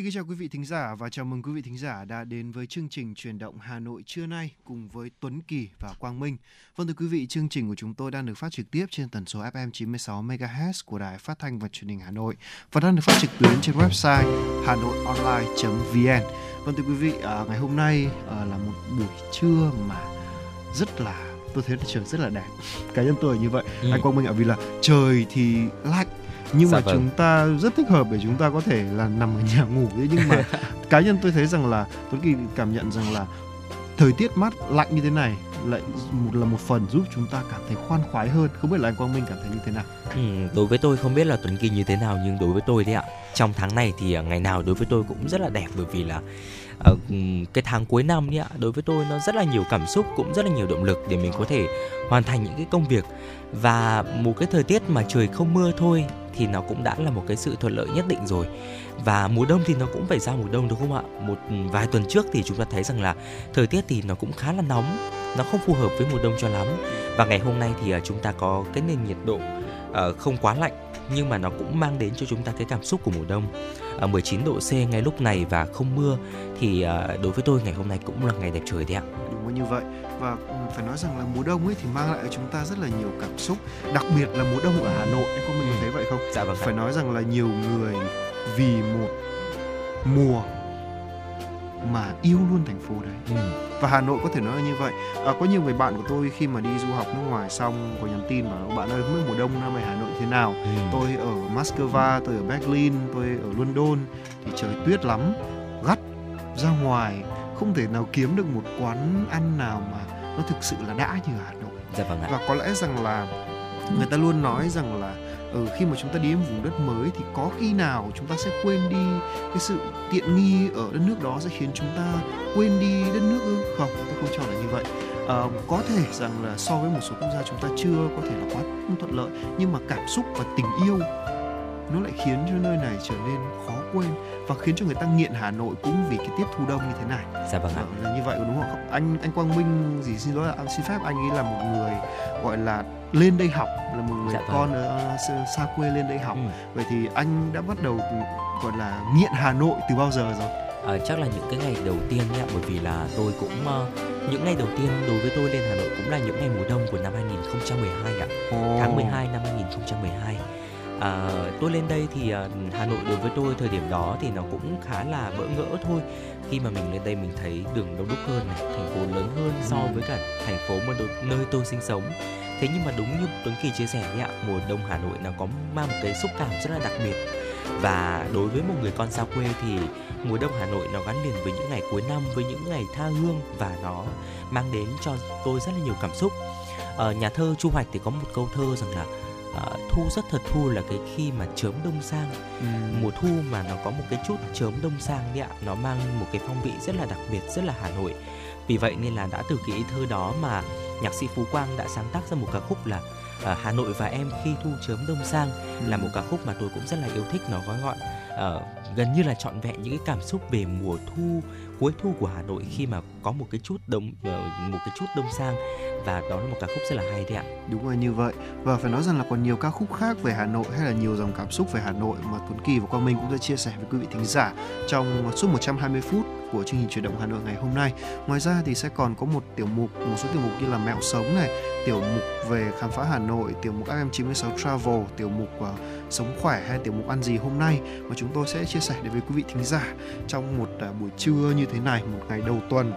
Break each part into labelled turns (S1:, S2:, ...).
S1: Xin kính chào quý vị thính giả và chào mừng quý vị thính giả đã đến với chương trình truyền động Hà Nội trưa nay cùng với Tuấn Kỳ và Quang Minh. Vâng thưa quý vị, chương trình của chúng tôi đang được phát trực tiếp trên tần số FM 96 MHz của Đài Phát thanh và Truyền hình Hà Nội và đang được phát trực tuyến trên website hanoionline.vn. Vâng thưa quý vị, à, ngày hôm nay à, là một buổi trưa mà rất là tôi thấy trời rất là đẹp. Cá nhân tôi là như vậy.
S2: Ừ.
S1: Anh Quang Minh ạ vì là trời thì lạnh nhưng
S2: Dạ
S1: mà
S2: vâng.
S1: chúng ta rất thích hợp để chúng ta có thể là nằm ở nhà ngủ đấy nhưng mà cá nhân tôi thấy rằng là Tuấn Kỳ cảm nhận rằng là thời tiết mát lạnh như thế này lại một là một phần giúp chúng ta cảm thấy khoan khoái hơn. Không biết là anh Quang Minh cảm thấy như thế nào?
S2: Ừ, đối với tôi không biết là Tuấn Kỳ như thế nào nhưng đối với tôi đấy ạ. Trong tháng này thì à, ngày nào đối với tôi cũng rất là đẹp bởi vì là Ờ, cái tháng cuối năm đấy ạ đối với tôi nó rất là nhiều cảm xúc, cũng rất là nhiều động lực để mình có thể hoàn thành những cái công việc. Và một cái thời tiết mà trời không mưa thôi thì nó cũng đã là một cái sự thuận lợi nhất định rồi. Và mùa đông thì nó cũng phải ra mùa đông đúng không ạ? Một ừ, vài tuần trước thì chúng ta thấy rằng là thời tiết thì nó cũng khá là nóng, nó không phù hợp với mùa đông cho lắm. Và ngày hôm nay thì à, chúng ta có cái nền nhiệt độ ờ, không quá lạnh, nhưng mà nó cũng mang đến cho chúng ta cái cảm xúc của mùa đông. 19 độ C ngay lúc này và không mưa thì ờ, đối với tôi ngày hôm nay cũng là ngày đẹp trời đấy ạ.
S1: Đúng là như vậy. Và phải nói rằng là mùa đông ấy thì mang lại cho chúng ta rất là nhiều cảm xúc đặc biệt là mùa đông ở Hà Nội Minh có
S2: Ừ.
S1: thấy vậy không?
S2: Dạ vâng
S1: phải nói rằng là nhiều người vì một mùa mà yêu luôn thành phố đấy.
S2: Ừ.
S1: và Hà Nội có thể nói là như vậy. À, có nhiều người bạn của tôi khi mà đi du học nước ngoài xong có nhắn tin bảo bạn ơi không biết mùa đông năm nay Hà Nội thế nào?
S2: Ừ.
S1: tôi ở Moscow tôi ở Berlin tôi ở London. Thì trời tuyết lắm gắt ra ngoài không thể nào kiếm được một quán ăn nào mà nó thực sự là đã như Hà Nội.
S2: Dạ vâng ạ.
S1: Và có lẽ rằng là người ta luôn nói rằng là ừ, khi mà chúng ta đi đến vùng đất mới thì có khi nào chúng ta sẽ quên đi cái sự tiện nghi ở đất nước đó sẽ khiến chúng ta quên đi đất nước ư? Không tôi không cho là như vậy. À, có thể rằng là so với một số quốc gia chúng ta chưa có thể là quá thuận lợi nhưng mà cảm xúc và tình yêu nó lại khiến cho nơi này trở nên khó quên và khiến cho người ta nghiện Hà Nội cũng vì cái tiết thu đông như thế này
S2: dạ vâng ạ
S1: Vâng, là như vậy đúng không? Anh anh Quang Minh gì xin lỗi là xin phép anh ấy là một người gọi là lên đây học là một người
S2: Dạ vâng.
S1: con ở xa, xa quê lên đây học.
S2: Ừ.
S1: Vậy thì anh đã bắt đầu gọi là nghiện Hà Nội từ bao giờ rồi?
S2: Ờ, chắc là những cái ngày đầu tiên nhá bởi vì là tôi cũng ờ, những ngày đầu tiên đối với tôi lên Hà Nội cũng là những ngày mùa đông của năm 2012 ạ tháng 12 năm 2012 à, tôi lên đây thì à, Hà Nội đối với tôi thời điểm đó thì nó cũng khá là bỡ ngỡ thôi. Khi mà mình lên đây mình thấy đường đông đúc hơn này thành phố lớn hơn so
S1: Ừ.
S2: với cả thành phố mà đôi, nơi tôi sinh sống. Thế nhưng mà đúng như Tuấn Kỳ chia sẻ đấy ạ mùa đông Hà Nội nó có mang một cái xúc cảm rất là đặc biệt. Và đối với một người con xa quê thì mùa đông Hà Nội nó gắn liền với những ngày cuối năm với những ngày tha hương và nó mang đến cho tôi rất là nhiều cảm xúc. Ở nhà thơ Chu Hoạch thì có một câu thơ rằng là ờ, thu rất thật thu là cái khi mà chớm đông sang. Mùa thu mà nó có một cái chút chớm đông sang đấy ạ nó mang một cái phong vị rất là đặc biệt rất là Hà Nội. Vì vậy nên là đã từ cái ý thơ đó mà nhạc sĩ Phú Quang đã sáng tác ra một ca khúc là ờ, Hà Nội và em khi thu chớm đông sang là một ca khúc mà tôi cũng rất là yêu thích nó gói gọn Ờ, gần như là trọn vẹn những cái cảm xúc về mùa thu, cuối thu của Hà Nội khi mà có một cái chút đông ờ, một cái chút đông sang. Và đó là một ca khúc rất là hay đấy ạ.
S1: Đúng rồi, như vậy. Và phải nói rằng là còn nhiều ca khúc khác về Hà Nội hay là nhiều dòng cảm xúc về Hà Nội mà Tuấn Kỳ và Quang Minh cũng đã chia sẻ với quý vị thính giả trong suốt 120 phút của chương trình chuyển động Hà Nội ngày hôm nay. Ngoài ra thì sẽ còn có một tiểu mục, một số tiểu mục như là mẹo sống này, tiểu mục về khám phá Hà Nội, tiểu mục FM96 Travel, tiểu mục uh, sống khỏe hay tiểu mục ăn gì hôm nay mà chúng tôi sẽ chia sẻ đến với quý vị thính giả trong một uh, buổi trưa như thế này, một ngày đầu tuần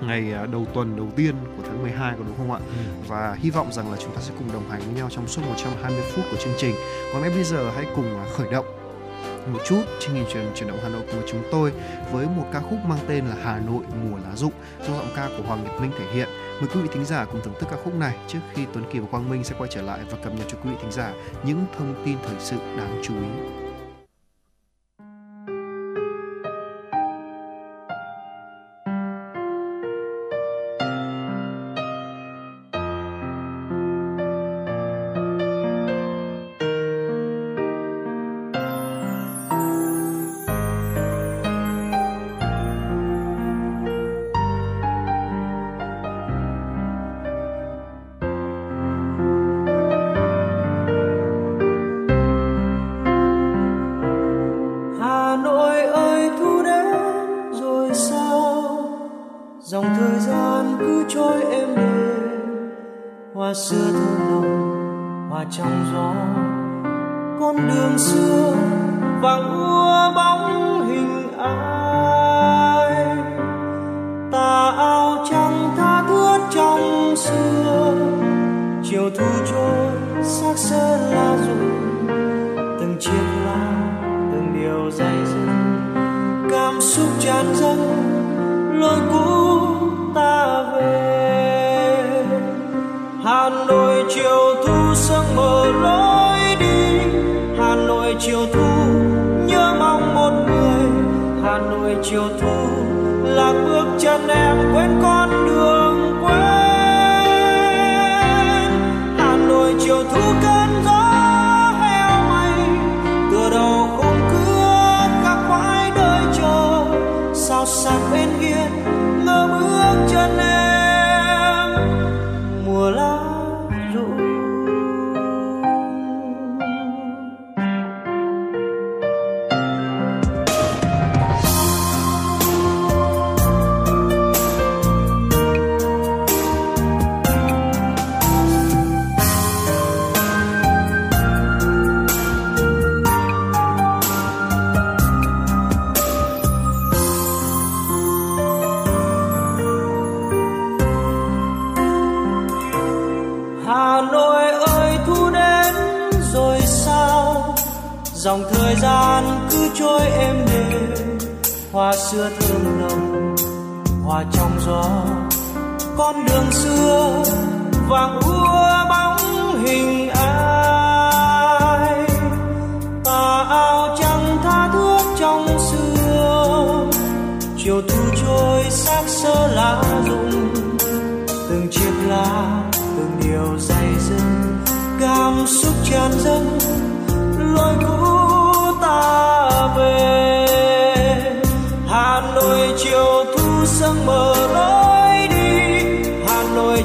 S1: ngày uh, đầu tuần đầu tiên của tháng 12 có đúng không ạ? và hy vọng rằng là chúng ta sẽ cùng đồng hành với nhau trong suốt 120 phút của chương trình. Còn ngay bây giờ hãy cùng khởi động một chút chương trình truyền chuyển động Hà Nội của chúng tôi với một ca khúc mang tên là Hà Nội mùa lá rụng do giọng ca của Hoàng Nhật Minh thể hiện. Mời quý vị thính giả cùng thưởng thức ca khúc này trước khi Tuấn Kỳ và Quang Minh sẽ quay trở lại và cập nhật cho quý vị thính giả những thông tin thời sự đáng chú ý.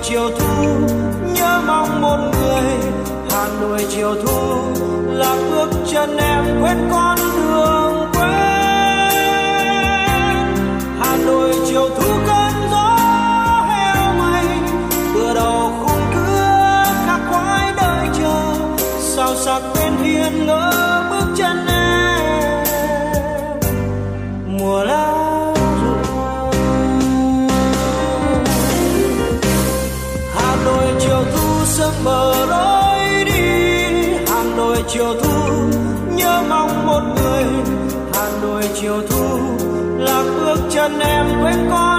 S3: Chiều thu, nhớ mong một người. Hà nội chiều thu là bước chân em quên con em quên con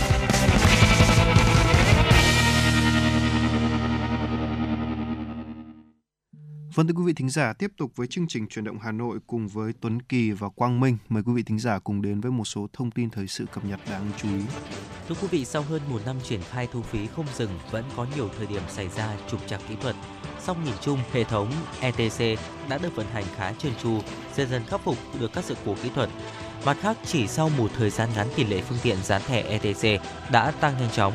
S1: Vâng thưa quý vị thính giả, tiếp tục với chương trình chuyển động Hà Nội cùng với Tuấn Kỳ và Quang Minh. Mời quý vị thính giả cùng đến với một số thông tin thời sự cập nhật đáng chú ý.
S2: Thưa quý vị, sau hơn một năm triển khai thu phí không dừng, vẫn có nhiều thời điểm xảy ra trục trặc kỹ thuật. Song nhìn chung, hệ thống ETC đã được vận hành khá trơn tru, dần dần khắc phục được các sự cố kỹ thuật. Mặt khác, chỉ sau một thời gian ngắn tỷ lệ phương tiện dán thẻ ETC đã tăng nhanh chóng.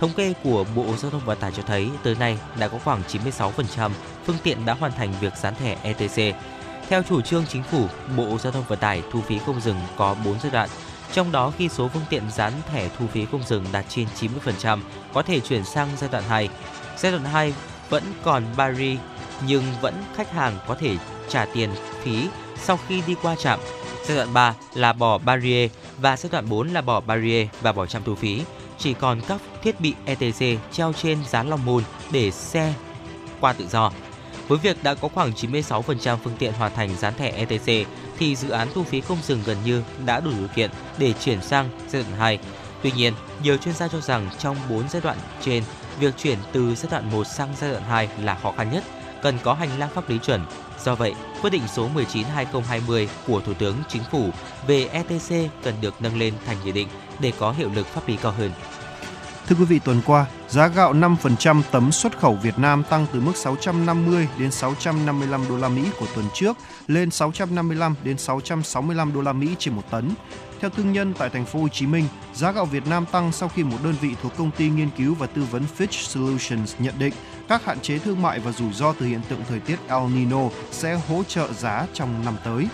S2: Thống kê của Bộ Giao thông Vận tải cho thấy tới nay đã có khoảng 96% phương tiện đã hoàn thành việc dán thẻ ETC. Theo chủ trương chính phủ, Bộ Giao thông Vận tải thu phí không dừng có 4 giai đoạn. Trong đó khi số phương tiện dán thẻ thu phí không dừng đạt trên 90% có thể chuyển sang giai đoạn 2. Giai đoạn 2 vẫn còn barrier nhưng vẫn khách hàng có thể trả tiền phí sau khi đi qua trạm. Giai đoạn 3 là bỏ barrier và giai đoạn 4 là bỏ barrier và bỏ trạm thu phí. Chỉ còn các thiết bị ETC treo trên dán lòng mùn để xe qua tự do. Với việc đã có khoảng 96% phương tiện hoàn thành dán thẻ ETC thì dự án thu phí không dừng gần như đã đủ điều kiện để chuyển sang giai đoạn 2. Tuy nhiên, nhiều chuyên gia cho rằng trong 4 giai đoạn trên, việc chuyển từ giai đoạn 1 sang giai đoạn 2 là khó khăn nhất, cần có hành lang pháp lý chuẩn. Do vậy, quyết định số 19/2020 của Thủ tướng Chính phủ về ETC cần được nâng lên thành nghị định để có hiệu lực pháp lý cao hơn.
S1: Thưa quý vị, tuần qua, giá gạo 5% tấm xuất khẩu Việt Nam tăng từ mức 650 đến 655 đô la Mỹ của tuần trước lên 655 đến 665 đô la Mỹ trên một tấn. Theo thương nhân tại thành phố Hồ Chí Minh, giá gạo Việt Nam tăng sau khi một đơn vị thuộc công ty nghiên cứu và tư vấn Fitch Solutions nhận định các hạn chế thương mại và rủi ro từ hiện tượng thời tiết El Nino sẽ hỗ trợ giá trong năm tới.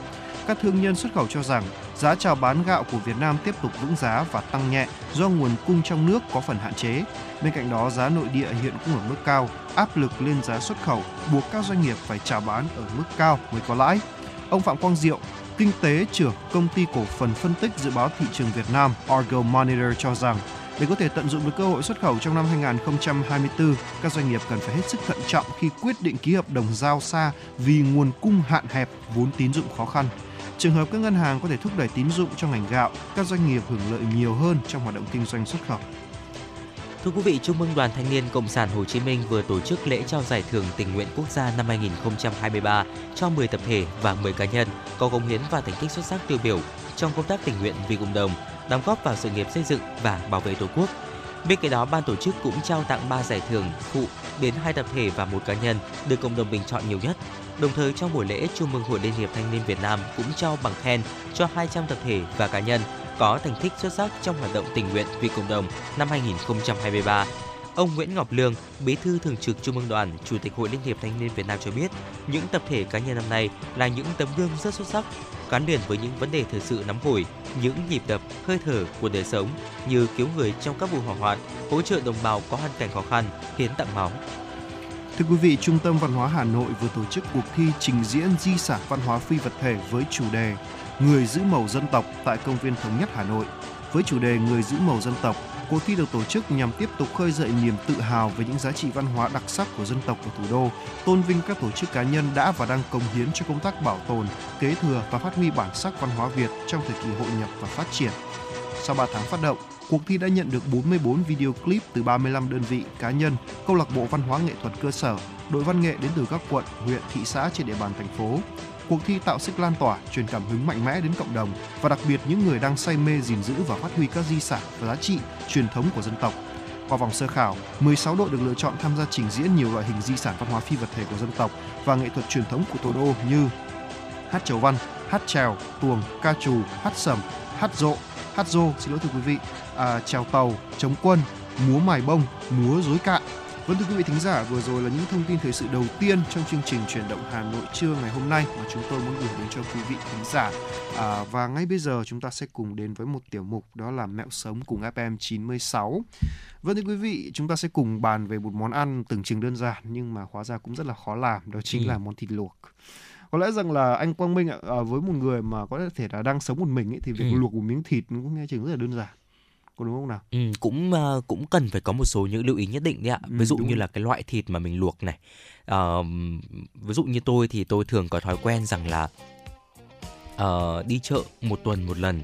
S1: Các thương nhân xuất khẩu cho rằng giá chào bán gạo của Việt Nam tiếp tục vững giá và tăng nhẹ do nguồn cung trong nước có phần hạn chế. Bên cạnh đó, giá nội địa hiện cũng ở mức cao, áp lực lên giá xuất khẩu buộc các doanh nghiệp phải chào bán ở mức cao mới có lãi. Ông Phạm Quang Diệu, kinh tế trưởng công ty cổ phần phân tích dự báo thị trường Việt Nam Argo Monitor cho rằng để có thể tận dụng được cơ hội xuất khẩu trong năm 2024, các doanh nghiệp cần phải hết sức thận trọng khi quyết định ký hợp đồng giao xa vì nguồn cung hạn hẹp, vốn tín dụng khó khăn. Trường hợp các ngân hàng có thể thúc đẩy tín dụng trong ngành gạo, các doanh nghiệp hưởng lợi nhiều hơn trong hoạt động kinh doanh xuất khẩu.
S2: Thưa quý vị, Trung ương Đoàn Thanh niên Cộng sản Hồ Chí Minh vừa tổ chức lễ trao giải thưởng tình nguyện quốc gia năm 2023 cho 10 tập thể và 10 cá nhân có công hiến và thành tích xuất sắc tiêu biểu trong công tác tình nguyện vì cộng đồng, đóng góp vào sự nghiệp xây dựng và bảo vệ Tổ quốc. Bên cạnh đó, ban tổ chức cũng trao tặng 3 giải thưởng phụ đến hai tập thể và một cá nhân được cộng đồng bình chọn nhiều nhất. Đồng thời trong buổi lễ, chúc mừng Hội Liên hiệp Thanh niên Việt Nam cũng trao bằng khen cho 200 tập thể và cá nhân có thành tích xuất sắc trong hoạt động tình nguyện vì cộng đồng năm 2023. Ông Nguyễn Ngọc Lương, Bí thư Thường trực Trung ương Đoàn, Chủ tịch Hội Liên hiệp Thanh niên Việt Nam cho biết, những tập thể cá nhân năm nay là những tấm gương rất xuất sắc, gắn liền với những vấn đề thời sự nắm hổi, những nhịp đập, hơi thở của đời sống như cứu người trong các vụ hỏa hoạn, hỗ trợ đồng bào có hoàn cảnh khó khăn, hiến tặng máu.
S1: Thưa quý vị, Trung tâm Văn hóa Hà Nội vừa tổ chức cuộc thi trình diễn di sản văn hóa phi vật thể với chủ đề Người giữ màu dân tộc tại công viên Thống nhất Hà Nội. Với chủ đề Người giữ màu dân tộc, cuộc thi được tổ chức nhằm tiếp tục khơi dậy niềm tự hào về những giá trị văn hóa đặc sắc của dân tộc ở thủ đô, tôn vinh các tổ chức cá nhân đã và đang cống hiến cho công tác bảo tồn, kế thừa và phát huy bản sắc văn hóa Việt trong thời kỳ hội nhập và phát triển. Sau 3 tháng phát động, cuộc thi đã nhận được 44 video clip từ 35 đơn vị cá nhân, câu lạc bộ văn hóa nghệ thuật cơ sở, đội văn nghệ đến từ các quận, huyện, thị xã trên địa bàn thành phố. Cuộc thi tạo sức lan tỏa, truyền cảm hứng mạnh mẽ đến cộng đồng và đặc biệt những người đang say mê gìn giữ và phát huy các di sản và giá trị truyền thống của dân tộc. Qua vòng sơ khảo, 16 đội được lựa chọn tham gia trình diễn nhiều loại hình di sản văn hóa phi vật thể của dân tộc và nghệ thuật truyền thống của thủ đô như hát chầu văn, hát trèo, tuồng, ca trù, hát sẩm, hát rộ, hát rô, xin lỗi thưa quý vị, à, trèo tàu, chống quân, múa mài bông, múa rối cạn. Vâng thưa quý vị thính giả, vừa rồi là những thông tin thời sự đầu tiên trong chương trình chuyển động Hà Nội trưa ngày hôm nay mà chúng tôi muốn gửi đến cho quý vị thính giả. À, và ngay bây giờ chúng ta sẽ cùng đến với một tiểu mục đó là mẹo sống cùng FM 96. Vâng thưa quý vị, chúng ta sẽ cùng bàn về một món ăn tưởng chừng đơn giản nhưng mà hóa ra cũng rất là khó làm, đó chính ừ. là món thịt luộc có lẽ rằng là anh Quang Minh ạ à, với một người mà có thể là đang sống một mình ấy, thì việc ừ. luộc một miếng thịt cũng nghe chừng rất là đơn giản có đúng không nào?
S2: Ừ, cũng uh, cũng cần phải có một số những lưu ý nhất định đấy ạ. Ví dụ ừ, như là cái loại thịt mà mình luộc này. Uh, ví dụ như tôi thì tôi thường có thói quen rằng là uh, đi chợ một tuần một lần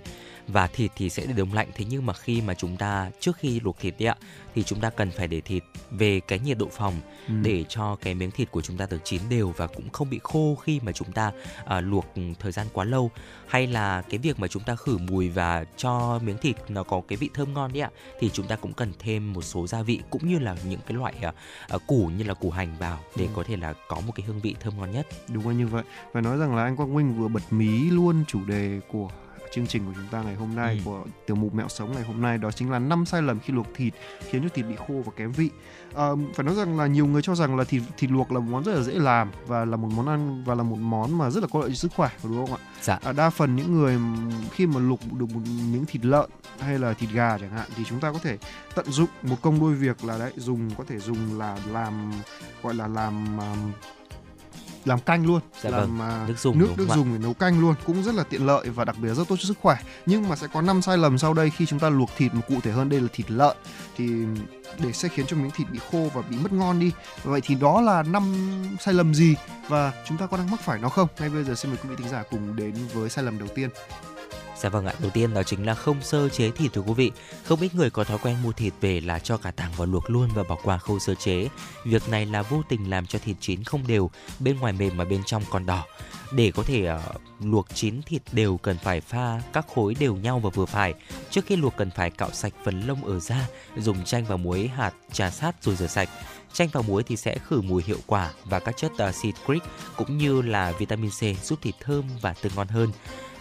S2: và thịt thì sẽ để đông lạnh thế nhưng mà khi mà chúng ta trước khi luộc thịt đấy ạ thì chúng ta cần phải để thịt về cái nhiệt độ phòng ừ. để cho cái miếng thịt của chúng ta được chín đều và cũng không bị khô khi mà chúng ta uh, luộc thời gian quá lâu hay là cái việc mà chúng ta khử mùi và cho miếng thịt nó có cái vị thơm ngon đấy ạ thì chúng ta cũng cần thêm một số gia vị cũng như là những cái loại uh, củ như là củ hành vào để ừ. có thể là có một cái hương vị thơm ngon nhất
S1: đúng là như vậy phải nói rằng là anh Quang Minh vừa bật mí luôn chủ đề của chương trình của chúng ta ngày hôm nay
S2: Ừ.
S1: của tiểu mục mẹo sống ngày hôm nay đó chính là năm sai lầm khi luộc thịt khiến cho thịt bị khô và kém vị. À, phải nói rằng là nhiều người cho rằng là thịt thịt luộc là một món rất là dễ làm và là một món ăn và là một món mà rất là có lợi cho sức khỏe đúng không ạ?
S2: Dạ.
S1: À, đa phần những người khi mà luộc được một miếng thịt lợn hay là thịt gà chẳng hạn thì chúng ta có thể tận dụng một công đôi việc là đấy dùng có thể dùng là làm gọi là làm um, làm canh luôn
S2: Dạ
S1: làm
S2: vâng,
S1: à,
S2: nước dùng
S1: nước nước dùng để nấu canh luôn cũng rất là tiện lợi và đặc biệt rất tốt cho sức khỏe. Nhưng mà sẽ có 5 sai lầm sau đây khi chúng ta luộc thịt mà cụ thể hơn đây là thịt lợn. Thì để sẽ khiến cho miếng thịt bị khô và bị mất ngon đi. Vậy thì đó là năm sai lầm gì và chúng ta có đang mắc phải nó không? Ngay bây giờ xin mời quý vị thính giả cùng đến với sai lầm đầu tiên
S2: Dạ vâng ạ, đầu tiên đó chính là không sơ chế thịt thưa quý vị. Không ít người có thói quen mua thịt về là cho cả tảng vào luộc luôn và bỏ qua khâu sơ chế. Việc này là vô tình làm cho thịt chín không đều, bên ngoài mềm mà bên trong còn đỏ. Để có thể uh, luộc chín thịt đều cần phải pha các khối đều nhau và vừa phải. Trước khi luộc cần phải cạo sạch phần lông ở da, dùng chanh và muối hạt trà sát rồi rửa sạch. Chanh và muối thì sẽ khử mùi hiệu quả và các chất ờ, uh, citric cũng như là vitamin C giúp thịt thơm và tươi ngon hơn.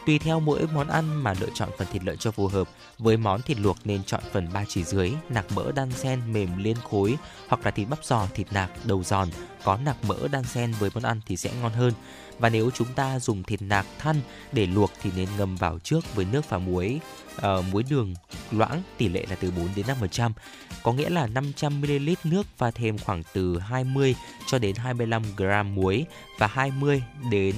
S2: Tùy theo mỗi món ăn mà lựa chọn phần thịt lợn cho phù hợp. Với món thịt luộc nên chọn phần ba chỉ dưới, nạc mỡ đan sen mềm liên khối hoặc là thịt bắp giò, thịt nạc đầu giòn có nạc mỡ đan sen với món ăn thì sẽ ngon hơn. Và nếu chúng ta dùng thịt nạc thăn để luộc thì nên ngâm vào trước với nước và muối, uh, muối đường loãng tỷ lệ là từ 4 đến 5%. Có nghĩa là 500 ml nước và thêm khoảng từ 20 cho đến 25 g muối và 20 đến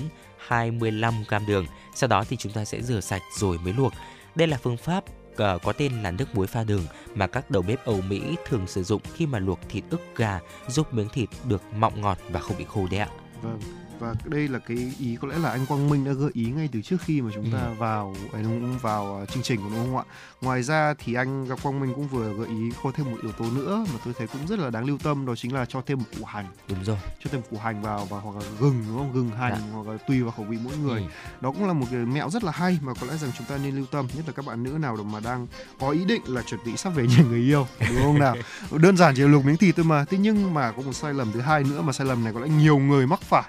S2: 25 g đường. Sau đó thì chúng ta sẽ rửa sạch rồi mới luộc. Đây là phương pháp ờ, có tên là nước muối pha đường mà các đầu bếp Âu Mỹ thường sử dụng khi mà luộc thịt ức gà, giúp miếng thịt được mọng ngọt và không bị khô đấy ạ.
S1: Vâng và đây là cái ý có lẽ là anh Quang Minh đã gợi ý ngay từ trước khi mà chúng ta
S2: Ừ.
S1: vào ấy, đúng không? vào uh, chương trình của đúng không ạ? Ngoài ra thì anh gặp Quang Minh cũng vừa gợi ý có thêm một yếu tố nữa mà tôi thấy cũng rất là đáng lưu tâm đó chính là cho thêm một củ hành,
S2: Đúng rồi.
S1: cho thêm củ hành vào và hoặc là gừng đúng không? Gừng hành
S2: Dạ.
S1: hoặc là tùy vào khẩu vị mỗi người.
S2: Ừ.
S1: Đó cũng là một cái mẹo rất là hay mà có lẽ rằng chúng ta nên lưu tâm, nhất là các bạn nữ nào mà đang có ý định là chuẩn bị sắp về nhà người yêu, đúng không nào? Đơn giản chỉ là luộc miếng thịt thôi mà. Thế nhưng mà có một sai lầm thứ hai nữa mà sai lầm này có lẽ nhiều người mắc phải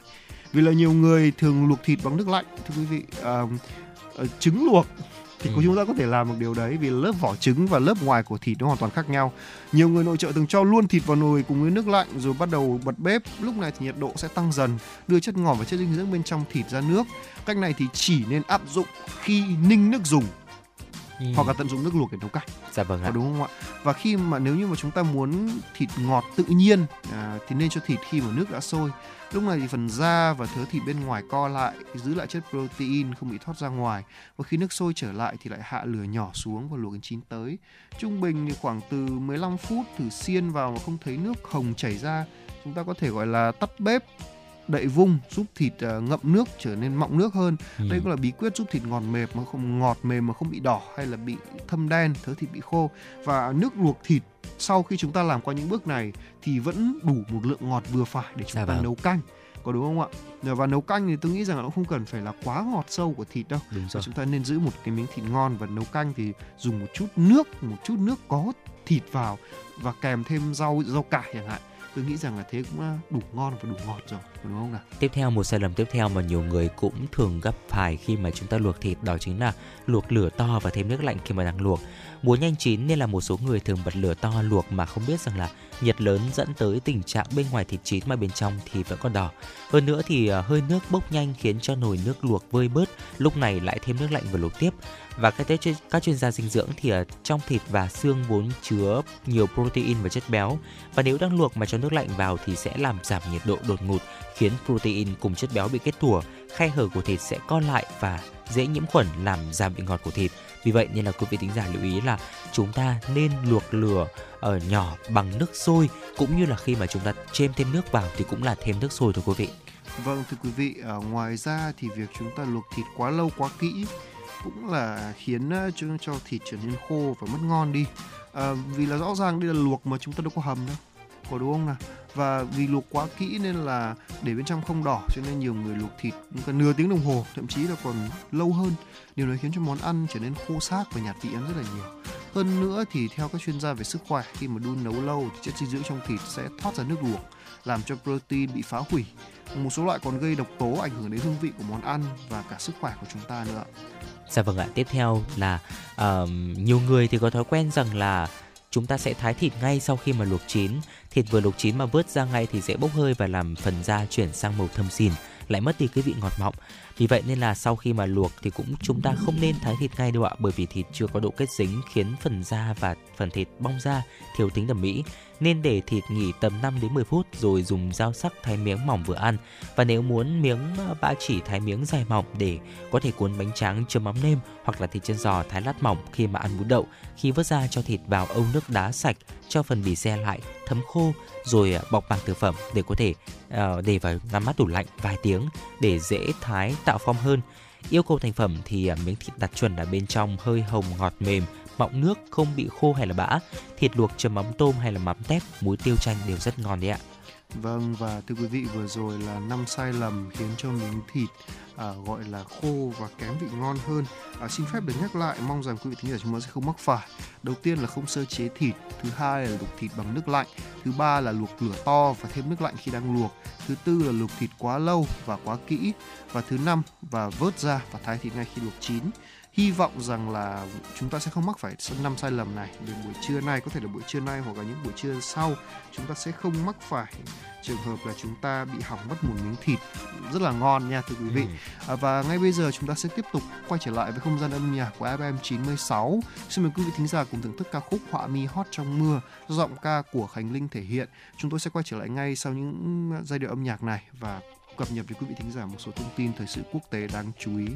S1: vì là nhiều người thường luộc thịt bằng nước lạnh thưa quý vị à, ờ, trứng luộc. Thì
S2: Ừ.
S1: chúng ta có thể làm được điều đấy vì lớp vỏ trứng và lớp ngoài của thịt nó hoàn toàn khác nhau. Nhiều người nội trợ thường cho luôn thịt vào nồi cùng với nước lạnh rồi bắt đầu bật bếp. Lúc này thì nhiệt độ sẽ tăng dần đưa chất ngọt và chất dinh dưỡng bên trong thịt ra nước. Cách này thì chỉ nên áp dụng khi ninh nước dùng
S2: Ừ.
S1: hoặc là tận dụng nước luộc để nấu canh.
S2: Dạ vâng
S1: có
S2: ạ.
S1: đúng không ạ? Và khi mà nếu như mà chúng ta muốn thịt ngọt tự nhiên à, thì nên cho thịt khi mà nước đã sôi lúc này thì phần da và thớ thịt bên ngoài co lại giữ lại chất protein không bị thoát ra ngoài. Và khi nước sôi trở lại thì lại hạ lửa nhỏ xuống và luộc đến chín tới. Trung bình thì khoảng từ 15 phút thử xiên vào mà không thấy nước hồng chảy ra chúng ta có thể gọi là tắt bếp đậy vung giúp thịt à, ngậm nước trở nên mọng nước hơn.
S2: Ừ.
S1: đây cũng là bí quyết giúp thịt ngọt mềm mà không ngọt mềm mà không bị đỏ hay là bị thâm đen, thớ thịt bị khô. Và nước luộc thịt sau khi chúng ta làm qua những bước này thì vẫn đủ một lượng ngọt vừa phải để chúng
S2: Dạ
S1: ta
S2: vâng.
S1: nấu canh. Có đúng không ạ? Và nấu canh thì tôi nghĩ rằng là nó không cần phải là quá ngọt sâu của thịt đâu.
S2: Đúng rồi.
S1: chúng ta nên giữ một cái miếng thịt ngon và nấu canh thì dùng một chút nước, một chút nước có thịt vào và kèm thêm rau rau cải chẳng hạn. Tôi nghĩ rằng là thế cũng à, đủ ngon và đủ ngọt rồi, đúng không nào?
S2: Tiếp theo một sai lầm tiếp theo mà nhiều người cũng thường gặp phải khi mà chúng ta luộc thịt đó chính là luộc lửa to và thêm nước lạnh khi mà đang luộc. Muốn nhanh chín nên là một số người thường bật lửa to luộc mà không biết rằng là nhiệt lớn dẫn tới tình trạng bên ngoài thịt chín mà bên trong thì vẫn còn đỏ. Hơn nữa thì à, hơi nước bốc nhanh khiến cho nồi nước luộc vơi bớt, lúc này lại thêm nước lạnh và luộc tiếp. Và các tế- các chuyên gia dinh dưỡng thì ở trong thịt và xương vốn chứa nhiều protein và chất béo và nếu đang luộc mà cho nước lạnh vào thì sẽ làm giảm nhiệt độ đột ngột khiến protein cùng chất béo bị kết tủa, khe hở của thịt sẽ co lại và dễ nhiễm khuẩn làm giảm vị ngọt của thịt. Vì vậy nên là quý vị tính giả lưu ý là chúng ta nên luộc lửa ở nhỏ bằng nước sôi cũng như là khi mà chúng ta chêm thêm nước vào thì cũng là thêm nước sôi thôi quý vị.
S1: Vâng thưa quý vị, ở ngoài ra thì việc chúng ta luộc thịt quá lâu quá kỹ cũng là khiến ờ, cho, cho thịt trở nên khô và mất ngon đi. À, vì là rõ ràng đây là luộc mà chúng ta đâu có hầm đâu, có đúng không nào? Và vì luộc quá kỹ nên là để bên trong không đỏ cho nên nhiều người luộc thịt cần nửa tiếng đồng hồ, thậm chí là còn lâu hơn. Điều này khiến cho món ăn trở nên khô xác và nhạt vị ăn rất là nhiều. Hơn nữa thì theo các chuyên gia về sức khỏe khi mà đun nấu lâu thì chất dinh dưỡng trong thịt sẽ thoát ra nước luộc làm cho protein bị phá hủy một số loại còn gây độc tố ảnh hưởng đến hương vị của món ăn và cả sức khỏe của chúng ta nữa.
S2: Dạ vâng ạ, tiếp theo là uh, nhiều người thì có thói quen rằng là chúng ta sẽ thái thịt ngay sau khi mà luộc chín. Thịt vừa luộc chín mà vớt ra ngay thì dễ bốc hơi và làm phần da chuyển sang màu thâm xìn, lại mất đi cái vị ngọt mọng. Vì vậy nên là sau khi mà luộc thì cũng chúng ta không nên thái thịt ngay đâu ạ, bởi vì thịt chưa có độ kết dính khiến phần da và phần thịt bong ra, thiếu tính thẩm mỹ nên để thịt nghỉ tầm 5 đến 10 phút rồi dùng dao sắc thái miếng mỏng vừa ăn. Và nếu muốn miếng à, ba chỉ thái miếng dài mỏng để có thể cuốn bánh tráng chấm mắm nêm hoặc là thịt chân giò thái lát mỏng khi mà ăn bún đậu. Khi vớt ra cho thịt vào âu nước đá sạch, cho phần bì xe lại thấm khô rồi à, bọc bằng thực phẩm để có thể uh, để vào ngăn mát tủ lạnh vài tiếng để dễ thái tạo form hơn. Yêu cầu thành phẩm thì à, miếng thịt đặt chuẩn ở bên trong hơi hồng ngọt mềm mọng nước, không bị khô hay là bã. Thịt luộc chấm mắm tôm hay là mắm tép, muối tiêu chanh đều rất ngon đấy ạ.
S1: Vâng và thưa quý vị vừa rồi là năm sai lầm khiến cho miếng thịt à, gọi là khô và kém vị ngon hơn. À, xin phép được nhắc lại mong rằng quý vị thính giả chúng ta sẽ không mắc phải. Đầu tiên là không sơ chế thịt, thứ hai là luộc thịt bằng nước lạnh, thứ ba là luộc lửa to và thêm nước lạnh khi đang luộc, thứ tư là luộc thịt quá lâu và quá kỹ và thứ năm và vớt ra và thái thịt ngay khi luộc chín hy vọng rằng là chúng ta sẽ không mắc phải năm sai lầm này. Đến buổi trưa nay có thể là buổi trưa nay hoặc là những buổi trưa sau chúng ta sẽ không mắc phải trường hợp là chúng ta bị hỏng mất một miếng thịt rất là ngon nha thưa quý vị. Ừ. à, và ngay bây giờ chúng ta sẽ tiếp tục quay trở lại với không gian âm nhạc của FM 96 xin mời quý vị thính giả cùng thưởng thức ca khúc họa mi hot trong mưa giọng ca của Khánh Linh thể hiện. Chúng tôi sẽ quay trở lại ngay sau những giai điệu âm nhạc này và cập nhật với quý vị thính giả một số thông tin thời sự quốc tế đáng chú ý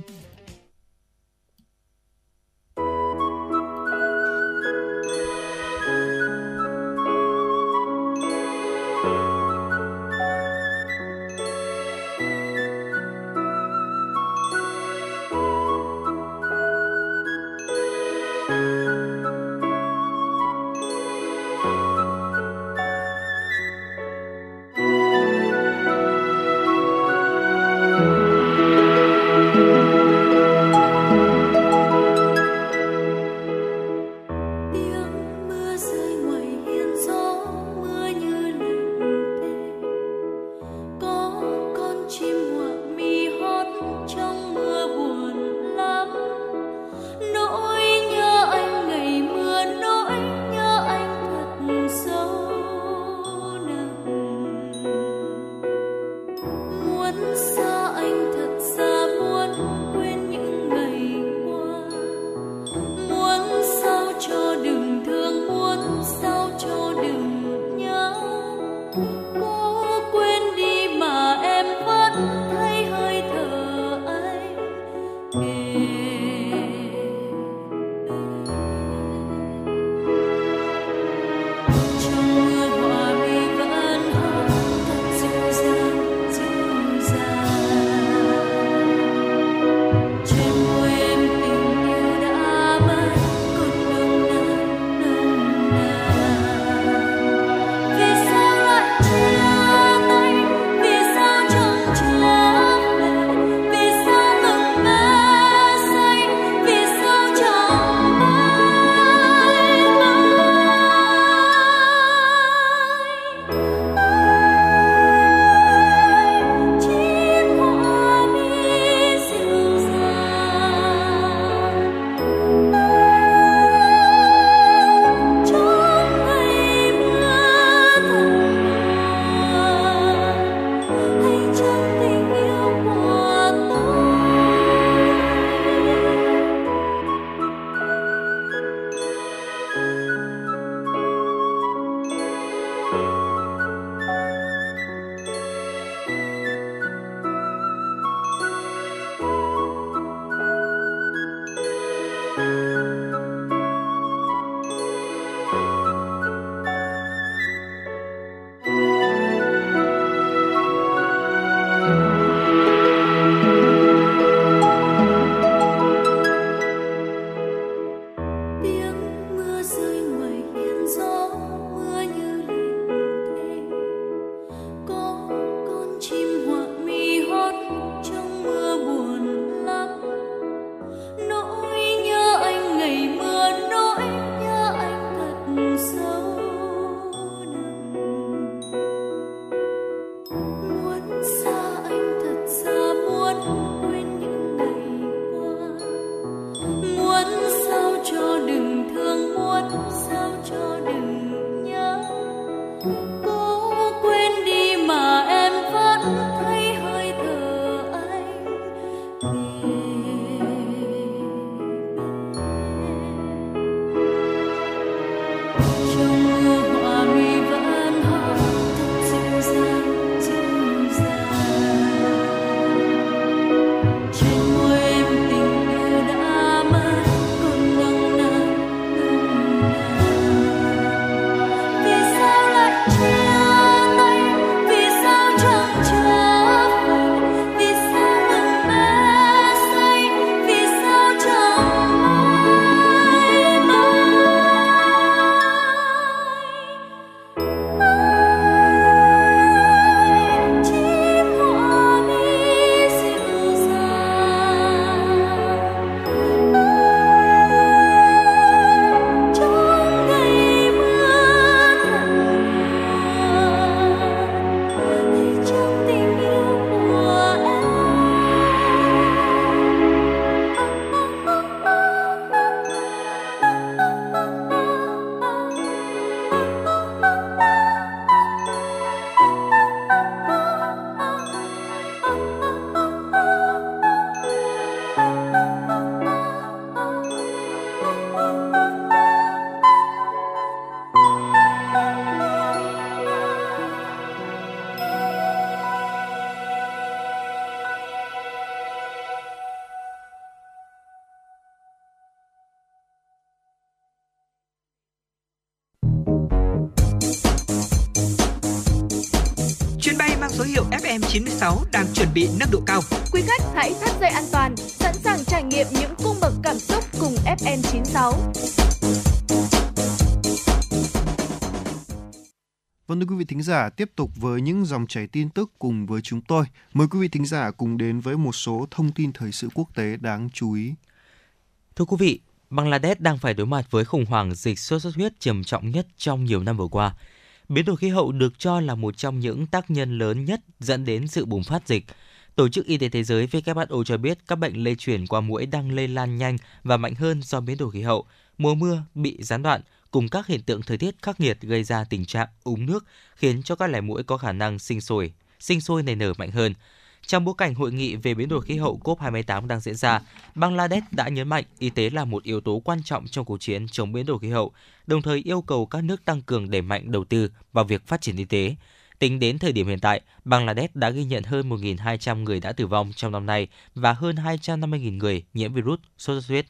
S4: chuẩn bị nâng độ cao.
S5: Quý khách hãy thắt dây an toàn, sẵn sàng trải nghiệm những cung bậc cảm xúc cùng FM 96.
S1: Vâng thưa quý vị thính giả, tiếp tục với những dòng chảy tin tức cùng với chúng tôi. Mời quý vị thính giả cùng đến với một số thông tin thời sự quốc tế đáng chú ý.
S2: Thưa quý vị, Bangladesh đang phải đối mặt với khủng hoảng dịch sốt xuất huyết trầm trọng nhất trong nhiều năm vừa qua. Biến đổi khí hậu được cho là một trong những tác nhân lớn nhất dẫn đến sự bùng phát dịch. Tổ chức Y tế Thế giới WHO cho biết các bệnh lây truyền qua mũi đang lây lan nhanh và mạnh hơn do biến đổi khí hậu, mùa mưa bị gián đoạn cùng các hiện tượng thời tiết khắc nghiệt gây ra tình trạng úng nước khiến cho các loài mũi có khả năng sinh sôi, sinh sôi nảy nở mạnh hơn. Trong bối cảnh hội nghị về biến đổi khí hậu COP28 đang diễn ra, Bangladesh đã nhấn mạnh y tế là một yếu tố quan trọng trong cuộc chiến chống biến đổi khí hậu, đồng thời yêu cầu các nước tăng cường đẩy mạnh đầu tư vào việc phát triển y tế. Tính đến thời điểm hiện tại, Bangladesh đã ghi nhận hơn 1.200 người đã tử vong trong năm nay và hơn 250.000 người nhiễm virus sốt xuất huyết.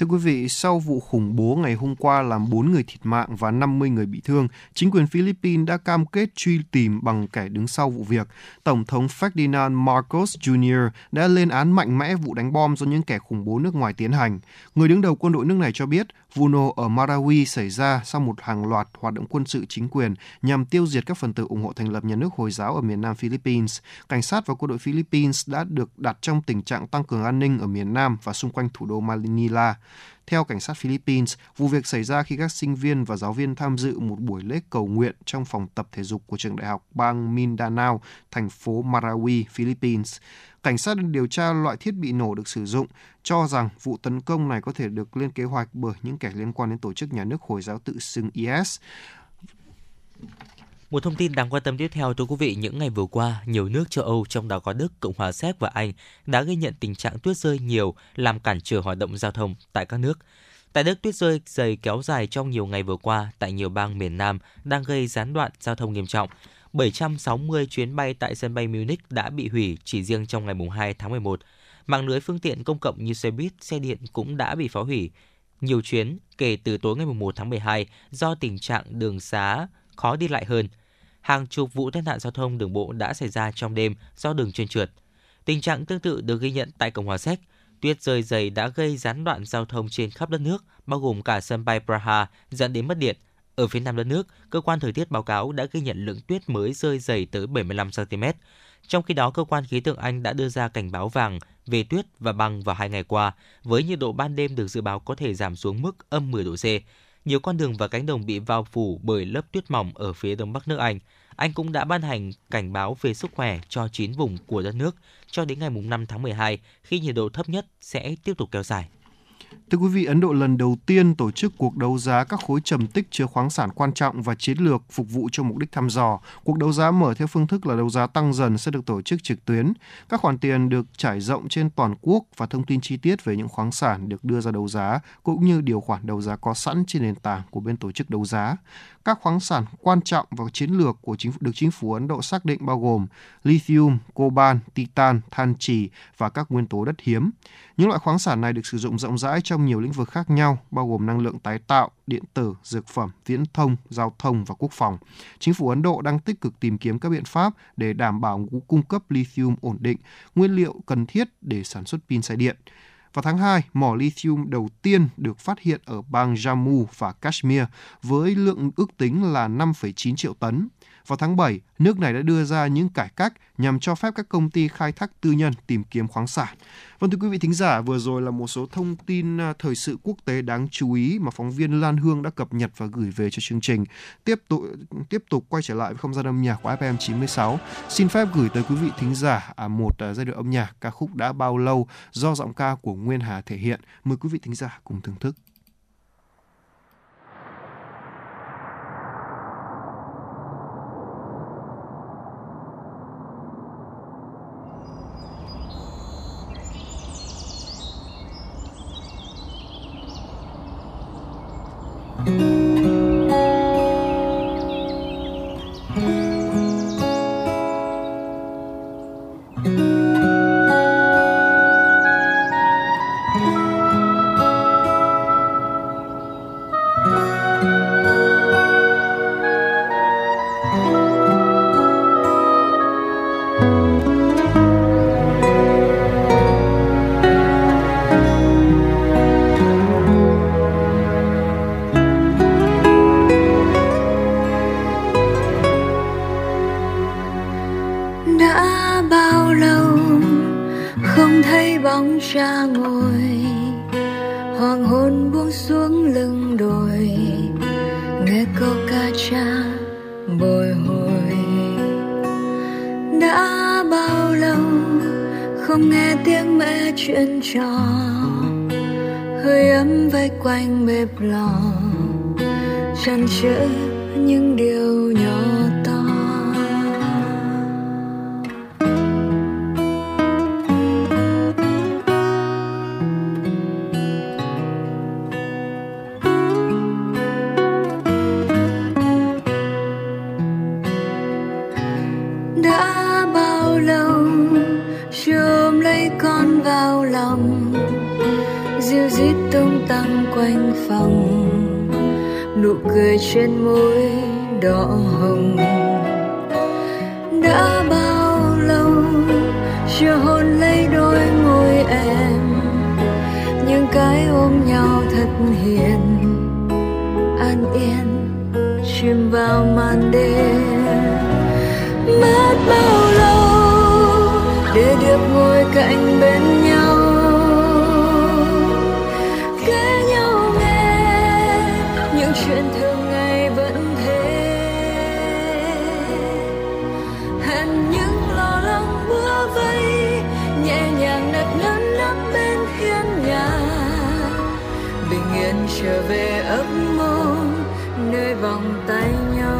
S1: Thưa quý vị, sau vụ khủng bố ngày hôm qua làm 4 người thiệt mạng và 50 người bị thương, chính quyền Philippines đã cam kết truy tìm bằng kẻ đứng sau vụ việc. Tổng thống Ferdinand Marcos Jr. đã lên án mạnh mẽ vụ đánh bom do những kẻ khủng bố nước ngoài tiến hành. Người đứng đầu quân đội nước này cho biết vụ nổ ở Marawi xảy ra sau một hàng loạt hoạt động quân sự chính quyền nhằm tiêu diệt các phần tử ủng hộ thành lập nhà nước Hồi giáo ở miền Nam Philippines. Cảnh sát và quân đội Philippines đã được đặt trong tình trạng tăng cường an ninh ở miền Nam và xung quanh thủ đô Manila. Theo cảnh sát Philippines, vụ việc xảy ra khi các sinh viên và giáo viên tham dự một buổi lễ cầu nguyện trong phòng tập thể dục của trường đại học bang Mindanao, thành phố Marawi, Philippines. Cảnh sát đang điều tra loại thiết bị nổ được sử dụng, cho rằng vụ tấn công này có thể được lên kế hoạch bởi những kẻ liên quan đến tổ chức nhà nước Hồi giáo tự xưng IS.
S2: Một thông tin đáng quan tâm tiếp theo thưa quý vị, những ngày vừa qua, nhiều nước châu Âu trong đó có Đức, Cộng hòa Séc và Anh đã ghi nhận tình trạng tuyết rơi nhiều làm cản trở hoạt động giao thông tại các nước. Tại Đức, tuyết rơi dày kéo dài trong nhiều ngày vừa qua tại nhiều bang miền Nam đang gây gián đoạn giao thông nghiêm trọng. 760 chuyến bay tại sân bay Munich đã bị hủy chỉ riêng trong ngày 2 tháng 11. Mạng lưới phương tiện công cộng như xe buýt, xe điện cũng đã bị phá hủy. Nhiều chuyến kể từ tối ngày 1 tháng 12 do tình trạng đường xá khó đi lại hơn. Hàng chục vụ tai nạn giao thông đường bộ đã xảy ra trong đêm do đường trơn trượt. Tình trạng tương tự được ghi nhận tại Cộng hòa Séc. Tuyết rơi dày đã gây gián đoạn giao thông trên khắp đất nước, bao gồm cả sân bay Praha, dẫn đến mất điện. Ở phía nam đất nước, cơ quan thời tiết báo cáo đã ghi nhận lượng tuyết mới rơi dày tới 75 cm. Trong khi đó, cơ quan khí tượng Anh đã đưa ra cảnh báo vàng về tuyết và băng vào hai ngày qua, với nhiệt độ ban đêm được dự báo có thể giảm xuống mức âm 10 độ C. Nhiều con đường và cánh đồng bị bao phủ bởi lớp tuyết mỏng ở phía đông bắc nước Anh. Anh cũng đã ban hành cảnh báo về sức khỏe cho 9 vùng của đất nước cho đến ngày 5 tháng 12 khi nhiệt độ thấp nhất sẽ tiếp tục kéo dài.
S1: Thưa quý vị, Ấn Độ lần đầu tiên tổ chức cuộc đấu giá các khối trầm tích chứa khoáng sản quan trọng và chiến lược phục vụ cho mục đích thăm dò. Cuộc đấu giá mở theo phương thức là đấu giá tăng dần sẽ được tổ chức trực tuyến. Các khoản tiền được trải rộng trên toàn quốc và thông tin chi tiết về những khoáng sản được đưa ra đấu giá cũng như điều khoản đấu giá có sẵn trên nền tảng của bên tổ chức đấu giá. Các khoáng sản quan trọng và chiến lược của chính được chính phủ Ấn Độ xác định bao gồm lithium, coban, titan, than trì và các nguyên tố đất hiếm. Những loại khoáng sản này được sử dụng rộng rãi trong nhiều lĩnh vực khác nhau, bao gồm năng lượng tái tạo, điện tử, dược phẩm, viễn thông, giao thông và quốc phòng. Chính phủ Ấn Độ đang tích cực tìm kiếm các biện pháp để đảm bảo cung cấp lithium ổn định, nguyên liệu cần thiết để sản xuất pin xe điện. Vào tháng 2, mỏ lithium đầu tiên được phát hiện ở bang Jammu và Kashmir với lượng ước tính là 5,9 triệu tấn. Vào tháng 7, nước này đã đưa ra những cải cách nhằm cho phép các công ty khai thác tư nhân tìm kiếm khoáng sản. Vâng thưa quý vị thính giả, vừa rồi là một số thông tin à, thời sự quốc tế đáng chú ý mà phóng viên Lan Hương đã cập nhật và gửi về cho chương trình. Tiếp tục tiếp tục quay trở lại với không gian âm nhạc của FM 96. Xin phép gửi tới quý vị thính giả à, một à, giai điệu âm nhạc ca khúc đã bao lâu do giọng ca của Nguyên Hà thể hiện. Mời quý vị thính giả cùng thưởng thức.
S6: trở về ấp mơ nơi vòng tay nhau.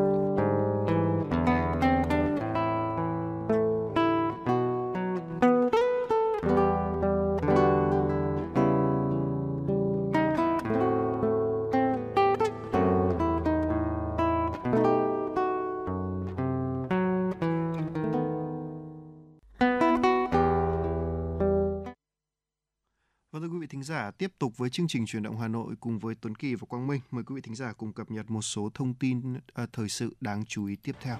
S1: Vâng thưa quý vị thính giả tiếp tục với chương trình chuyển động Hà Nội cùng với Tuấn Kỳ và Quang Minh. Mời quý vị thính giả cùng cập nhật một số thông tin uh, thời sự đáng chú ý tiếp theo.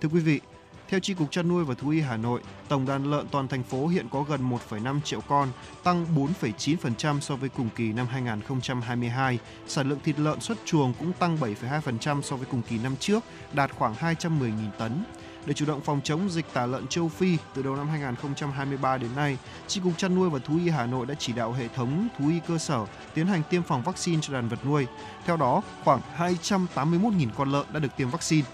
S1: Thưa quý vị, theo tri cục chăn nuôi và thú y Hà Nội, tổng đàn lợn toàn thành phố hiện có gần 1,5 triệu con, tăng 4,9% so với cùng kỳ năm 2022. Sản lượng thịt lợn xuất chuồng cũng tăng 7,2% so với cùng kỳ năm trước, đạt khoảng 210.000 tấn. Để chủ động phòng chống dịch tả lợn châu Phi, từ đầu năm 2023 đến nay, Chi cục chăn nuôi và thú y Hà Nội đã chỉ đạo hệ thống thú y cơ sở tiến hành tiêm phòng vaccine cho đàn vật nuôi. Theo đó, khoảng 281.000 con lợn đã được tiêm vaccine,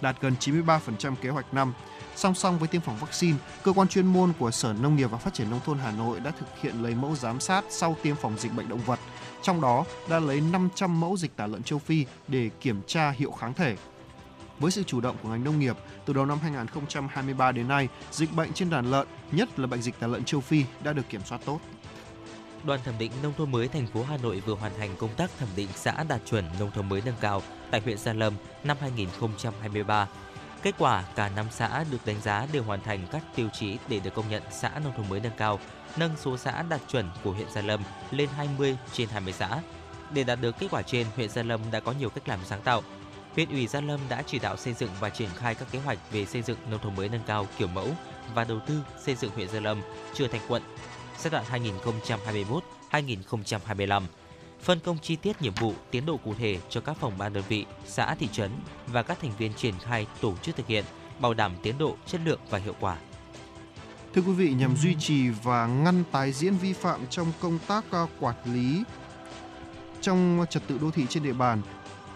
S1: đạt gần 93% kế hoạch năm. Song song với tiêm phòng vaccine, cơ quan chuyên môn của Sở Nông nghiệp và Phát triển Nông thôn Hà Nội đã thực hiện lấy mẫu giám sát sau tiêm phòng dịch bệnh động vật. Trong đó đã lấy 500 mẫu dịch tả lợn châu Phi để kiểm tra hiệu kháng thể. Với sự chủ động của ngành nông nghiệp, từ đầu năm 2023 đến nay, dịch bệnh trên đàn lợn, nhất là bệnh dịch tả lợn châu Phi đã được kiểm soát tốt.
S2: Đoàn thẩm định nông thôn mới thành phố Hà Nội vừa hoàn thành công tác thẩm định xã đạt chuẩn nông thôn mới nâng cao tại huyện Gia Lâm năm 2023. Kết quả, cả năm xã được đánh giá đều hoàn thành các tiêu chí để được công nhận xã nông thôn mới nâng cao, nâng số xã đạt chuẩn của huyện Gia Lâm lên 20 trên 20 xã. Để đạt được kết quả trên, huyện Gia Lâm đã có nhiều cách làm sáng tạo. Huyện ủy Gia Lâm đã chỉ đạo xây dựng và triển khai các kế hoạch về xây dựng nông thôn mới nâng cao kiểu mẫu và đầu tư xây dựng huyện Gia Lâm chưa thành quận giai đoạn 2021-2025 phân công chi tiết nhiệm vụ, tiến độ cụ thể cho các phòng ban đơn vị, xã thị trấn và các thành viên triển khai tổ chức thực hiện, bảo đảm tiến độ, chất lượng và hiệu quả.
S1: Thưa quý vị, nhằm duy trì và ngăn tái diễn vi phạm trong công tác à, quản lý trong trật tự đô thị trên địa bàn,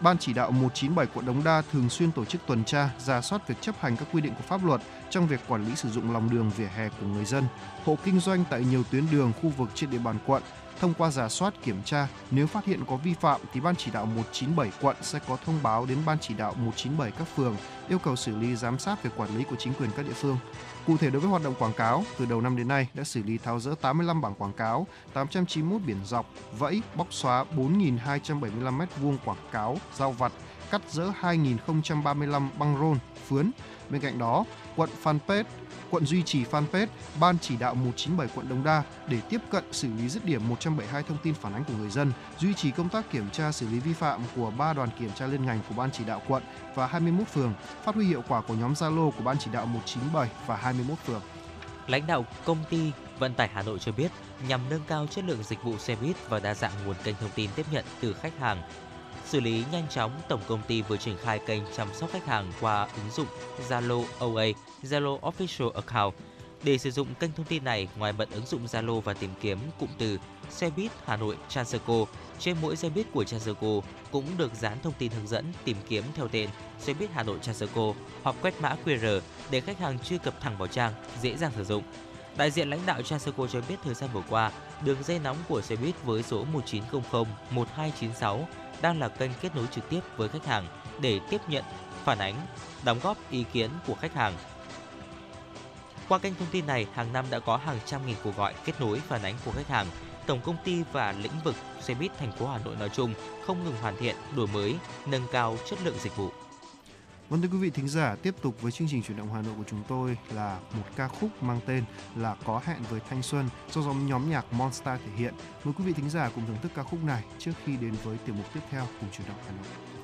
S1: Ban chỉ đạo 197 quận Đống Đa thường xuyên tổ chức tuần tra, ra soát việc chấp hành các quy định của pháp luật trong việc quản lý sử dụng lòng đường vỉa hè của người dân, hộ kinh doanh tại nhiều tuyến đường khu vực trên địa bàn quận, Thông qua giả soát kiểm tra, nếu phát hiện có vi phạm thì Ban chỉ đạo 197 quận sẽ có thông báo đến Ban chỉ đạo 197 các phường yêu cầu xử lý giám sát về quản lý của chính quyền các địa phương. Cụ thể đối với hoạt động quảng cáo, từ đầu năm đến nay đã xử lý tháo rỡ 85 bảng quảng cáo, 891 biển dọc, vẫy, bóc xóa 4.275 m2 quảng cáo, giao vặt, cắt rỡ 2.035 băng rôn, phướn. Bên cạnh đó, quận Phan Pết quận duy trì fanpage Ban chỉ đạo 197 quận Đống Đa để tiếp cận xử lý dứt điểm 172 thông tin phản ánh của người dân, duy trì công tác kiểm tra xử lý vi phạm của ba đoàn kiểm tra liên ngành của Ban chỉ đạo quận và 21 phường, phát huy hiệu quả của nhóm Zalo của Ban chỉ đạo 197 và 21 phường.
S2: Lãnh đạo công ty Vận tải Hà Nội cho biết, nhằm nâng cao chất lượng dịch vụ xe buýt và đa dạng nguồn kênh thông tin tiếp nhận từ khách hàng, xử lý nhanh chóng, tổng công ty vừa triển khai kênh chăm sóc khách hàng qua ứng dụng Zalo OA, Zalo Official Account. Để sử dụng kênh thông tin này, ngoài bật ứng dụng Zalo và tìm kiếm cụm từ xe buýt Hà Nội Transco trên mỗi xe buýt của Transco cũng được dán thông tin hướng dẫn tìm kiếm theo tên xe buýt Hà Nội Transco hoặc quét mã QR để khách hàng truy cập thẳng vào trang, dễ dàng sử dụng. Đại diện lãnh đạo Transco cho biết thời gian vừa qua, đường dây nóng của xe buýt với số 1900 1296 đang là kênh kết nối trực tiếp với khách hàng để tiếp nhận, phản ánh, đóng góp ý kiến của khách hàng. Qua kênh thông tin này, hàng năm đã có hàng trăm nghìn cuộc gọi kết nối phản ánh của khách hàng. Tổng công ty và lĩnh vực xe buýt thành phố Hà Nội nói chung không ngừng hoàn thiện, đổi mới, nâng cao chất lượng dịch vụ.
S1: Vâng thưa quý vị thính giả, tiếp tục với chương trình chuyển động Hà Nội của chúng tôi là một ca khúc mang tên là Có hẹn với thanh xuân do dòng nhóm nhạc Monster thể hiện. Mời quý vị thính giả cùng thưởng thức ca khúc này trước khi đến với tiểu mục tiếp theo cùng chuyển động Hà Nội.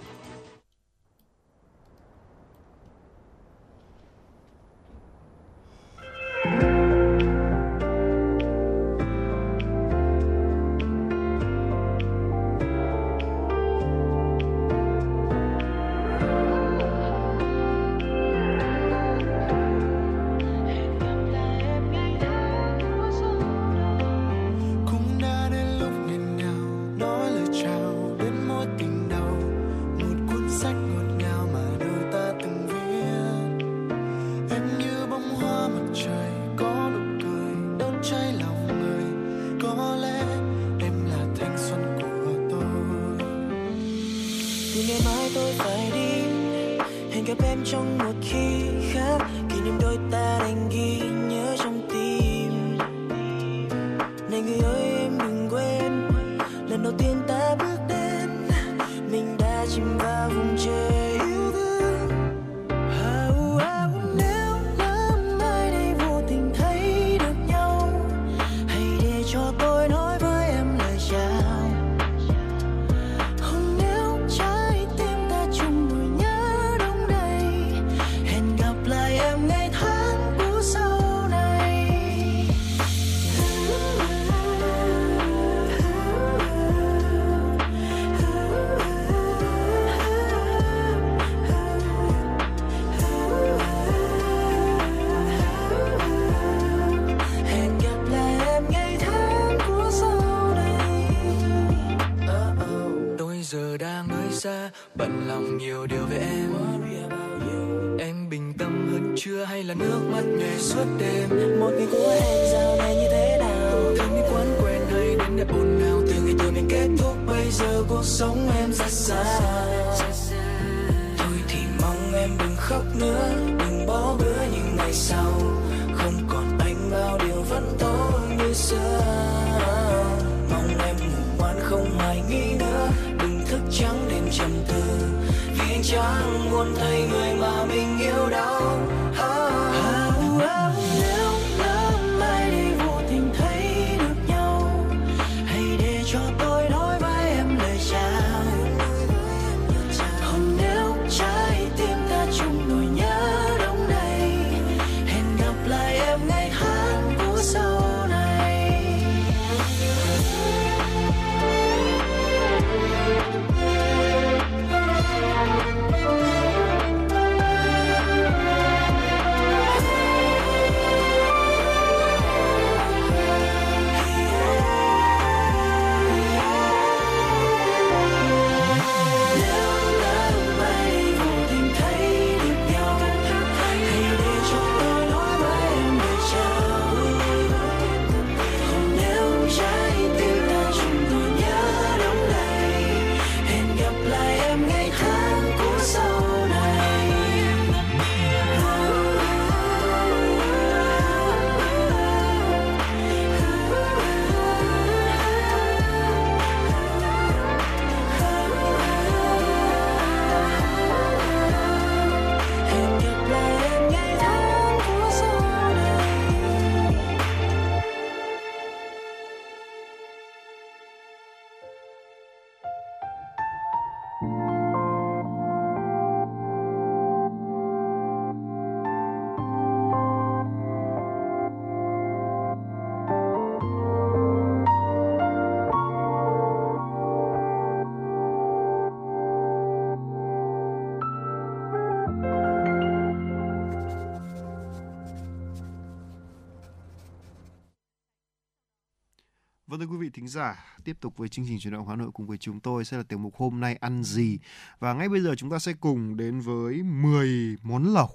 S1: Thính giả, tiếp tục với chương trình chuyển động Hà Nội cùng với chúng tôi sẽ là tiểu mục hôm nay ăn gì. Và ngay bây giờ chúng ta sẽ cùng đến với 10 món lẩu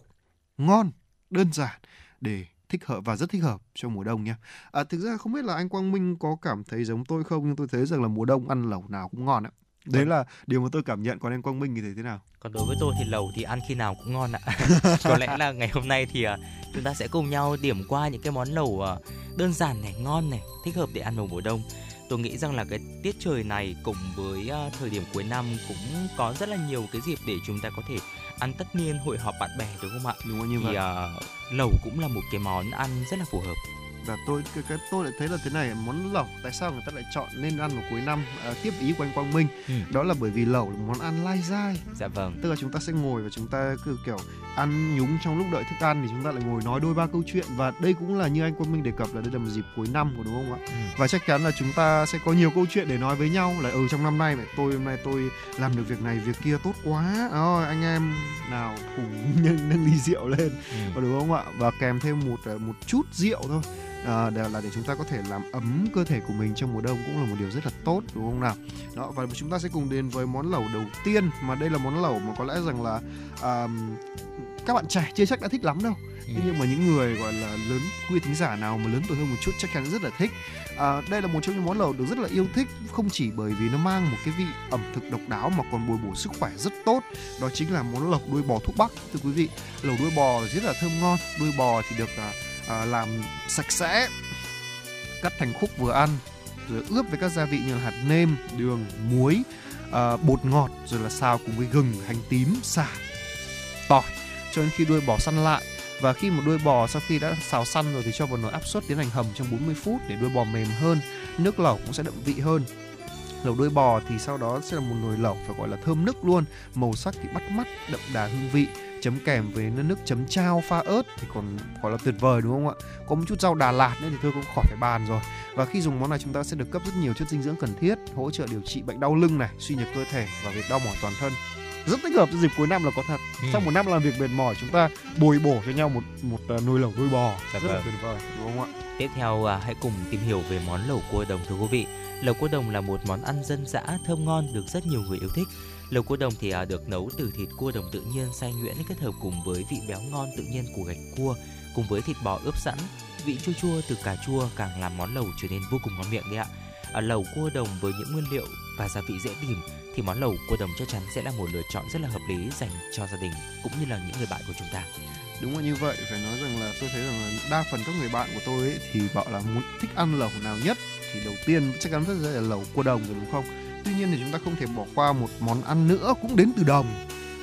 S1: ngon, đơn giản để thích hợp và rất thích hợp cho mùa đông nha. À, thực ra không biết là anh Quang Minh có cảm thấy giống tôi không nhưng tôi thấy rằng là mùa đông ăn lẩu nào cũng ngon ạ. Đấy là điều mà tôi cảm nhận còn anh Quang Minh thì thấy thế nào?
S2: Còn đối với tôi thì lẩu thì ăn khi nào cũng ngon ạ. Có lẽ là ngày hôm nay thì à, chúng ta sẽ cùng nhau điểm qua những cái món lẩu à, đơn giản này, ngon này, thích hợp để ăn vào mùa đông. Tôi nghĩ rằng là cái tiết trời này cùng với à, thời điểm cuối năm cũng có rất là nhiều cái dịp để chúng ta có thể ăn tất niên hội họp bạn bè đúng không ạ?
S1: Đúng không như
S2: Thì
S1: vậy.
S2: à, lẩu cũng là một cái món ăn rất là phù hợp.
S1: và tôi cái, cái tôi lại thấy là thế này món lẩu tại sao người ta lại chọn nên ăn vào cuối năm à, tiếp ý của anh Quang Minh
S2: Ừ.
S1: đó là bởi vì lẩu là món ăn lai dai
S2: Dạ vâng.
S1: tức là chúng ta sẽ ngồi và chúng ta cứ kiểu ăn nhúng trong lúc đợi thức ăn thì chúng ta lại ngồi nói đôi ba câu chuyện. Và đây cũng là như anh Quang Minh đề cập là đây là một dịp cuối năm của đúng không ạ?
S2: Ừ.
S1: và chắc chắn là chúng ta sẽ có nhiều câu chuyện để nói với nhau. Là ừ trong năm nay mẹ tôi hôm nay tôi làm được việc này việc kia tốt quá. Rồi anh em nào cùng nâng, ly rượu lên.
S2: Ừ.
S1: đúng không ạ? Và kèm thêm một ờ, một chút rượu thôi à, để là để chúng ta có thể làm ấm cơ thể của mình trong mùa đông cũng là một điều rất là tốt đúng không nào? Đó và chúng ta sẽ cùng đến với món lẩu đầu tiên mà đây là món lẩu mà có lẽ rằng là à, các bạn trẻ chưa chắc đã thích lắm đâu.
S2: Ừ.
S1: thế nhưng mà những người gọi là lớn quý thính giả nào mà lớn tuổi hơn một chút chắc chắn rất là thích. À, đây là một trong những món lẩu được rất là yêu thích không chỉ bởi vì nó mang một cái vị ẩm thực độc đáo mà còn bồi bổ sức khỏe rất tốt. Đó chính là món lẩu đuôi bò thuốc bắc thưa quý vị. Lẩu đuôi bò rất là thơm ngon đuôi bò thì được à, à, làm sạch sẽ cắt thành khúc vừa ăn rồi ướp với các gia vị như là hạt nêm đường muối à, bột ngọt rồi là xào cùng với gừng hành tím sả tỏi cho đến khi đuôi bò săn lại. Và khi một đuôi bò sau khi đã xào săn rồi thì cho vào nồi áp suất tiến hành hầm trong 40 phút để đuôi bò mềm hơn nước lẩu cũng sẽ đậm vị hơn. Lẩu đuôi bò thì sau đó sẽ là một nồi lẩu phải gọi là thơm nức luôn màu sắc thì bắt mắt đậm đà hương vị chấm kèm với nước chấm chao pha ớt thì còn gọi là tuyệt vời đúng không ạ có một chút rau Đà Lạt nữa thì thôi cũng khỏi phải bàn rồi và khi dùng món này chúng ta sẽ được cấp rất nhiều chất dinh dưỡng cần thiết hỗ trợ điều trị bệnh đau lưng này suy nhược cơ thể và việc đau mỏi toàn thân rất thích hợp cho dịp cuối năm là có thật
S2: Ừ.
S1: sau một năm làm việc mệt mỏi chúng ta bồi bổ cho nhau một một à, nồi lẩu đuôi bò
S2: Dạ
S1: rất là
S2: vâng.
S1: tuyệt vời đúng không ạ
S2: Tiếp theo à, hãy cùng tìm hiểu về món lẩu cua đồng thưa quý vị. Lẩu cua đồng là một món ăn dân dã thơm ngon được rất nhiều người yêu thích. Lẩu cua đồng thì à, được nấu từ thịt cua đồng tự nhiên xay nhuyễn kết hợp cùng với vị béo ngon tự nhiên của gạch cua cùng với thịt bò ướp sẵn. Vị chua chua từ cà chua càng làm món lẩu trở nên vô cùng ngon miệng đấy ạ. À, lẩu cua đồng với những nguyên liệu và gia vị dễ tìm thì món lẩu cua đồng chắc chắn sẽ là một lựa chọn rất là hợp lý dành cho gia đình cũng như là những người bạn của chúng ta.
S1: Đúng là như vậy, phải nói rằng là tôi thấy rằng là đa phần các người bạn của tôi ấy thì bảo là muốn thích ăn lẩu nào nhất thì đầu tiên chắc chắn rất là lẩu cua đồng rồi đúng không? Tuy nhiên thì chúng ta không thể bỏ qua một món ăn nữa cũng đến từ đồng,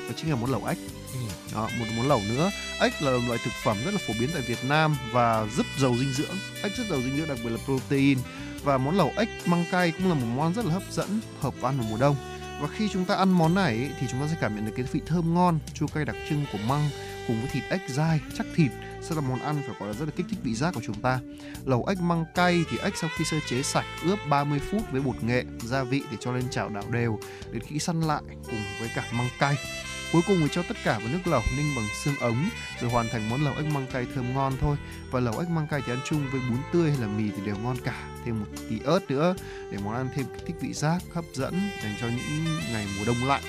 S1: đó chính là món lẩu ếch.
S2: Ừ.
S1: Đó, một món lẩu nữa. Ếch là loại thực phẩm rất là phổ biến tại Việt Nam và rất giàu dinh dưỡng. Ếch rất giàu dinh dưỡng đặc biệt là protein và món lẩu ếch măng cay cũng là một món rất là hấp dẫn, hợp ăn vào mùa đông. Và khi chúng ta ăn món này ấy, thì chúng ta sẽ cảm nhận được cái vị thơm ngon, chua cay đặc trưng của măng cùng với thịt ếch dai, chắc thịt sẽ là món ăn phải gọi là rất là kích thích vị giác của chúng ta. Lẩu ếch măng cay thì ếch sau khi sơ chế sạch ướp 30 phút với bột nghệ, gia vị để cho lên chảo đảo đều đến khi săn lại cùng với cả măng cay. Cuối cùng thì cho tất cả vào nước lẩu ninh bằng xương ống rồi hoàn thành món lẩu ếch măng cay thơm ngon thôi. Và lẩu ếch măng cay thì ăn chung với bún tươi hay là mì thì đều ngon cả. Thêm một tí ớt nữa để món ăn thêm kích thích vị giác hấp dẫn dành cho những ngày mùa đông lạnh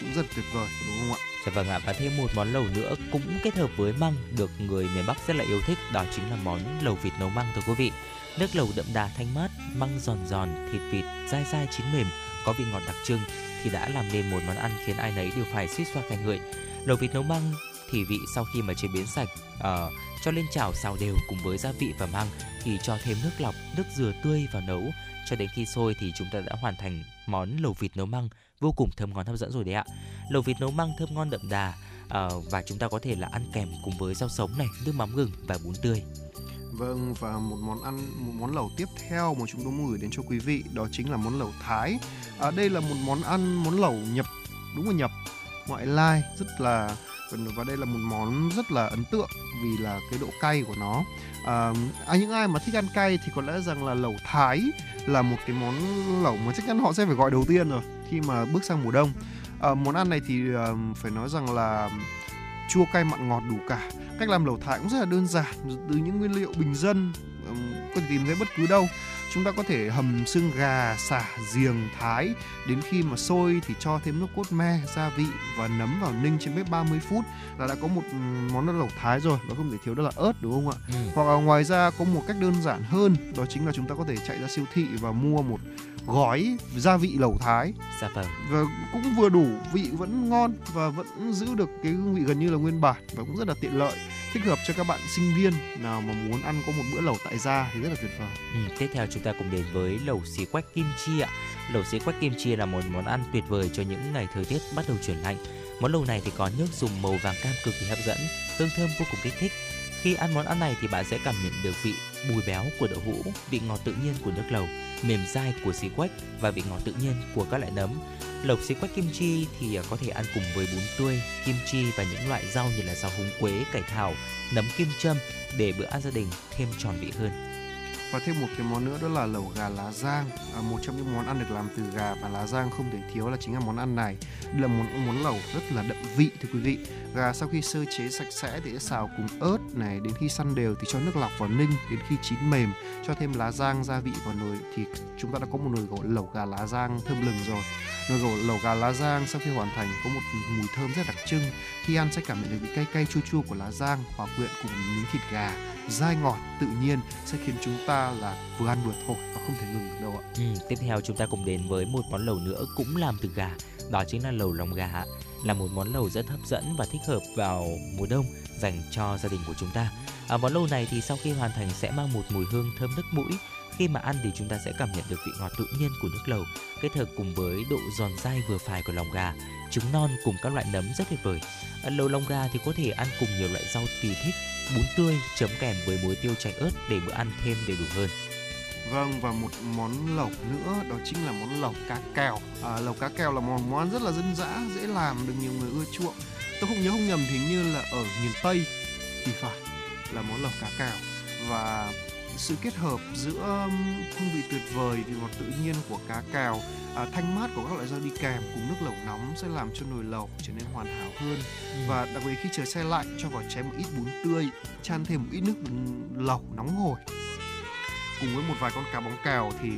S1: cũng rất tuyệt vời đúng không ạ?
S2: Dạ vâng ạ và thêm một món lẩu nữa cũng kết hợp với măng được người miền Bắc rất là yêu thích đó chính là món lẩu vịt nấu măng thưa quý vị. Nước lẩu đậm đà thanh mát, măng giòn giòn, thịt vịt dai dai chín mềm, có vị ngọt đặc trưng thì đã làm nên một món ăn khiến ai nấy đều phải suýt xoa khen ngợi. Lẩu vịt nấu măng thì vị sau khi mà chế biến sạch uh, cho lên chảo xào đều cùng với gia vị và măng thì cho thêm nước lọc, nước dừa tươi vào nấu cho đến khi sôi thì chúng ta đã hoàn thành món lẩu vịt nấu măng vô cùng thơm ngon hấp dẫn rồi đấy ạ. Lẩu vịt nấu măng thơm ngon đậm đà à, và chúng ta có thể là ăn kèm cùng với rau sống này, nước mắm gừng và bún tươi.
S1: Vâng và một món ăn một món lẩu tiếp theo mà chúng tôi muốn gửi đến cho quý vị đó chính là món lẩu Thái. À, đây là một món ăn món lẩu nhập đúng là nhập ngoại lai rất là và đây là một món rất là ấn tượng vì là cái độ cay của nó à, à, những ai mà thích ăn cay thì có lẽ rằng là lẩu thái là một cái món lẩu mà chắc chắn họ sẽ phải gọi đầu tiên rồi khi mà bước sang mùa đông. À, món ăn này thì à, phải nói rằng là chua cay mặn ngọt đủ cả. Cách làm lẩu thái cũng rất là đơn giản từ những nguyên liệu bình dân có thể tìm thấy bất cứ đâu. Chúng ta có thể hầm xương gà xả giềng thái đến khi mà sôi thì cho thêm nước cốt me gia vị và nấm vào ninh trên bếp 30 phút là đã có một món lẩu thái rồi và không thể thiếu đó là ớt đúng không ạ? Ừ. hoặc là ngoài ra có một cách đơn giản hơn đó chính là chúng ta có thể chạy ra siêu thị và mua một gói gia vị lẩu thái
S2: dạ vâng
S1: và cũng vừa đủ vị vẫn ngon và vẫn giữ được cái hương vị gần như là nguyên bản và cũng rất là tiện lợi thích hợp cho các bạn sinh viên nào mà muốn ăn có một bữa lẩu tại gia thì rất là tuyệt vời.
S2: Ừ, tiếp theo chúng ta cùng đến với lẩu xí quách kim chi ạ. Lẩu xí quách kim chi là một món ăn tuyệt vời cho những ngày thời tiết bắt đầu chuyển lạnh. Món lẩu này thì có nước dùng màu vàng cam cực kỳ hấp dẫn, hương thơm vô cùng kích thích. Khi ăn món ăn này thì bạn sẽ cảm nhận được vị bùi béo của đậu hũ, vị ngọt tự nhiên của nước lẩu, mềm dai của xí quách và vị ngọt tự nhiên của các loại nấm. Lẩu xí quách kim chi thì à, có thể ăn cùng với bún tươi, kim chi và những loại rau như là rau húng quế, cải thảo, nấm kim châm để bữa ăn gia đình thêm tròn vị hơn
S1: và thêm một cái món nữa đó là lẩu gà lá giang. À, một trong những món ăn được làm từ gà và lá giang không thể thiếu là chính là món ăn này. Đây là một món lẩu rất là đậm vị thưa quý vị. Gà sau khi sơ chế sạch sẽ thì sẽ xào cùng ớt này đến khi săn đều thì cho nước lọc vào ninh đến khi chín mềm cho thêm lá giang gia vị vào nồi thì chúng ta đã có một nồi gỗ lẩu gà lá giang thơm lừng rồi. Nồi gỗ lẩu gà lá giang sau khi hoàn thành có một mùi thơm rất đặc trưng. Khi ăn sẽ cảm nhận được vị cay cay chua chua của lá giang hòa quyện cùng miếng thịt gà dai ngọt tự nhiên sẽ khiến chúng ta ta là vừa ăn vừa thổi và không thể ngừng được đâu ạ.
S2: Ừ, tiếp theo chúng ta cùng đến với một món lẩu nữa cũng làm từ gà, đó chính là lẩu lòng gà là một món lẩu rất hấp dẫn và thích hợp vào mùa đông dành cho gia đình của chúng ta. À, món lẩu này thì sau khi hoàn thành sẽ mang một mùi hương thơm nức mũi. Khi mà ăn thì chúng ta sẽ cảm nhận được vị ngọt tự nhiên của nước lẩu kết hợp cùng với độ giòn dai vừa phải của lòng gà, trứng non cùng các loại nấm rất tuyệt vời. Lẩu lòng gà thì có thể ăn cùng nhiều loại rau tùy thích, bún tươi chấm kèm với muối tiêu chanh ớt để bữa ăn thêm đầy đủ hơn.
S1: Vâng và một món lẩu nữa đó chính là món lẩu cá kèo. À, lẩu cá kèo là một món ăn rất là dân dã, dễ làm được nhiều người ưa chuộng. Tôi không nhớ không nhầm thì như là ở miền Tây thì phải là món lẩu cá kèo và sự kết hợp giữa hương vị tuyệt vời vị ngọt tự nhiên của cá cào à, thanh mát của các loại rau đi kèm cùng nước lẩu nóng sẽ làm cho nồi lẩu trở nên hoàn hảo hơn ừ. và đặc biệt khi trời xe lạnh cho vào chén một ít bún tươi chan thêm một ít nước lẩu nóng hổi cùng với một vài con cá bóng cào thì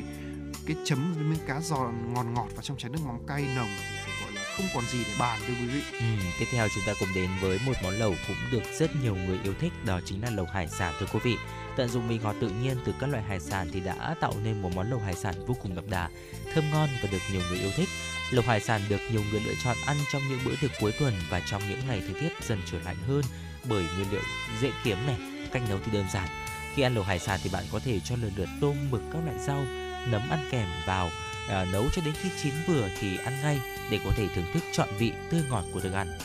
S1: cái chấm với miếng cá giòn ngọt ngọt và trong chén nước mắm cay nồng thì phải gọi là
S7: không còn gì để bàn thưa quý vị.
S2: Ừ, tiếp theo chúng ta cùng đến với một món lẩu cũng được rất nhiều người yêu thích đó chính là lẩu hải sản thưa quý vị. Tận dụng vị ngọt tự nhiên từ các loại hải sản thì đã tạo nên một món lẩu hải sản vô cùng đậm đà, thơm ngon và được nhiều người yêu thích. Lẩu hải sản được nhiều người lựa chọn ăn trong những bữa tiệc cuối tuần và trong những ngày thời tiết dần trở lạnh hơn bởi nguyên liệu dễ kiếm này, cách nấu thì đơn giản. Khi ăn lẩu hải sản thì bạn có thể cho lần lượt tôm, mực, các loại rau, nấm ăn kèm vào à, nấu cho đến khi chín vừa thì ăn ngay để có thể thưởng thức trọn vị tươi ngọt của thức ăn.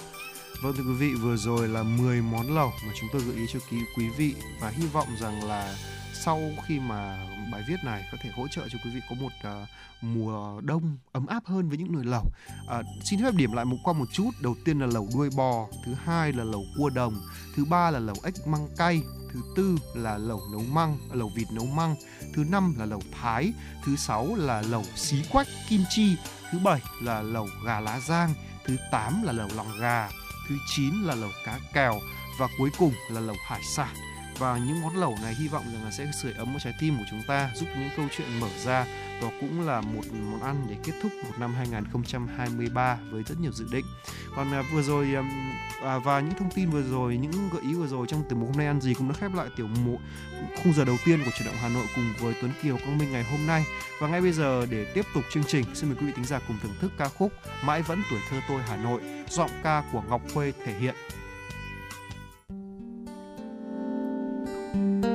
S7: Vâng thưa quý vị, vừa rồi là 10 món lẩu mà chúng tôi gợi ý cho quý quý vị và hy vọng rằng là sau khi mà bài viết này có thể hỗ trợ cho quý vị có một uh, mùa đông ấm áp hơn với những nồi lẩu. Uh, xin phép điểm lại một qua một chút. Đầu tiên là lẩu đuôi bò, thứ hai là lẩu cua đồng, thứ ba là lẩu ếch măng cay, thứ tư là lẩu nấu măng, à, lẩu vịt nấu măng, thứ năm là lẩu thái, thứ sáu là lẩu xí quách kim chi, thứ bảy là lẩu gà lá giang, thứ tám là lẩu lòng gà, thứ chín là lẩu cá kèo và cuối cùng là lẩu hải sản và những món lẩu này hy vọng rằng là sẽ sưởi ấm một trái tim của chúng ta giúp những câu chuyện mở ra. Đó cũng là một món ăn để kết thúc một năm 2023 với rất nhiều dự định. Còn à, vừa rồi à, à, và những thông tin vừa rồi những gợi ý vừa rồi trong từ mục hôm nay ăn gì cũng đã khép lại tiểu mục khung giờ đầu tiên của chuyển động Hà Nội cùng với Tuấn Kiều Quang Minh ngày hôm nay. Và ngay bây giờ để tiếp tục chương trình xin mời quý vị thính giả cùng thưởng thức ca khúc mãi vẫn tuổi thơ tôi Hà Nội giọng ca của Ngọc Khuê thể hiện. Thank you.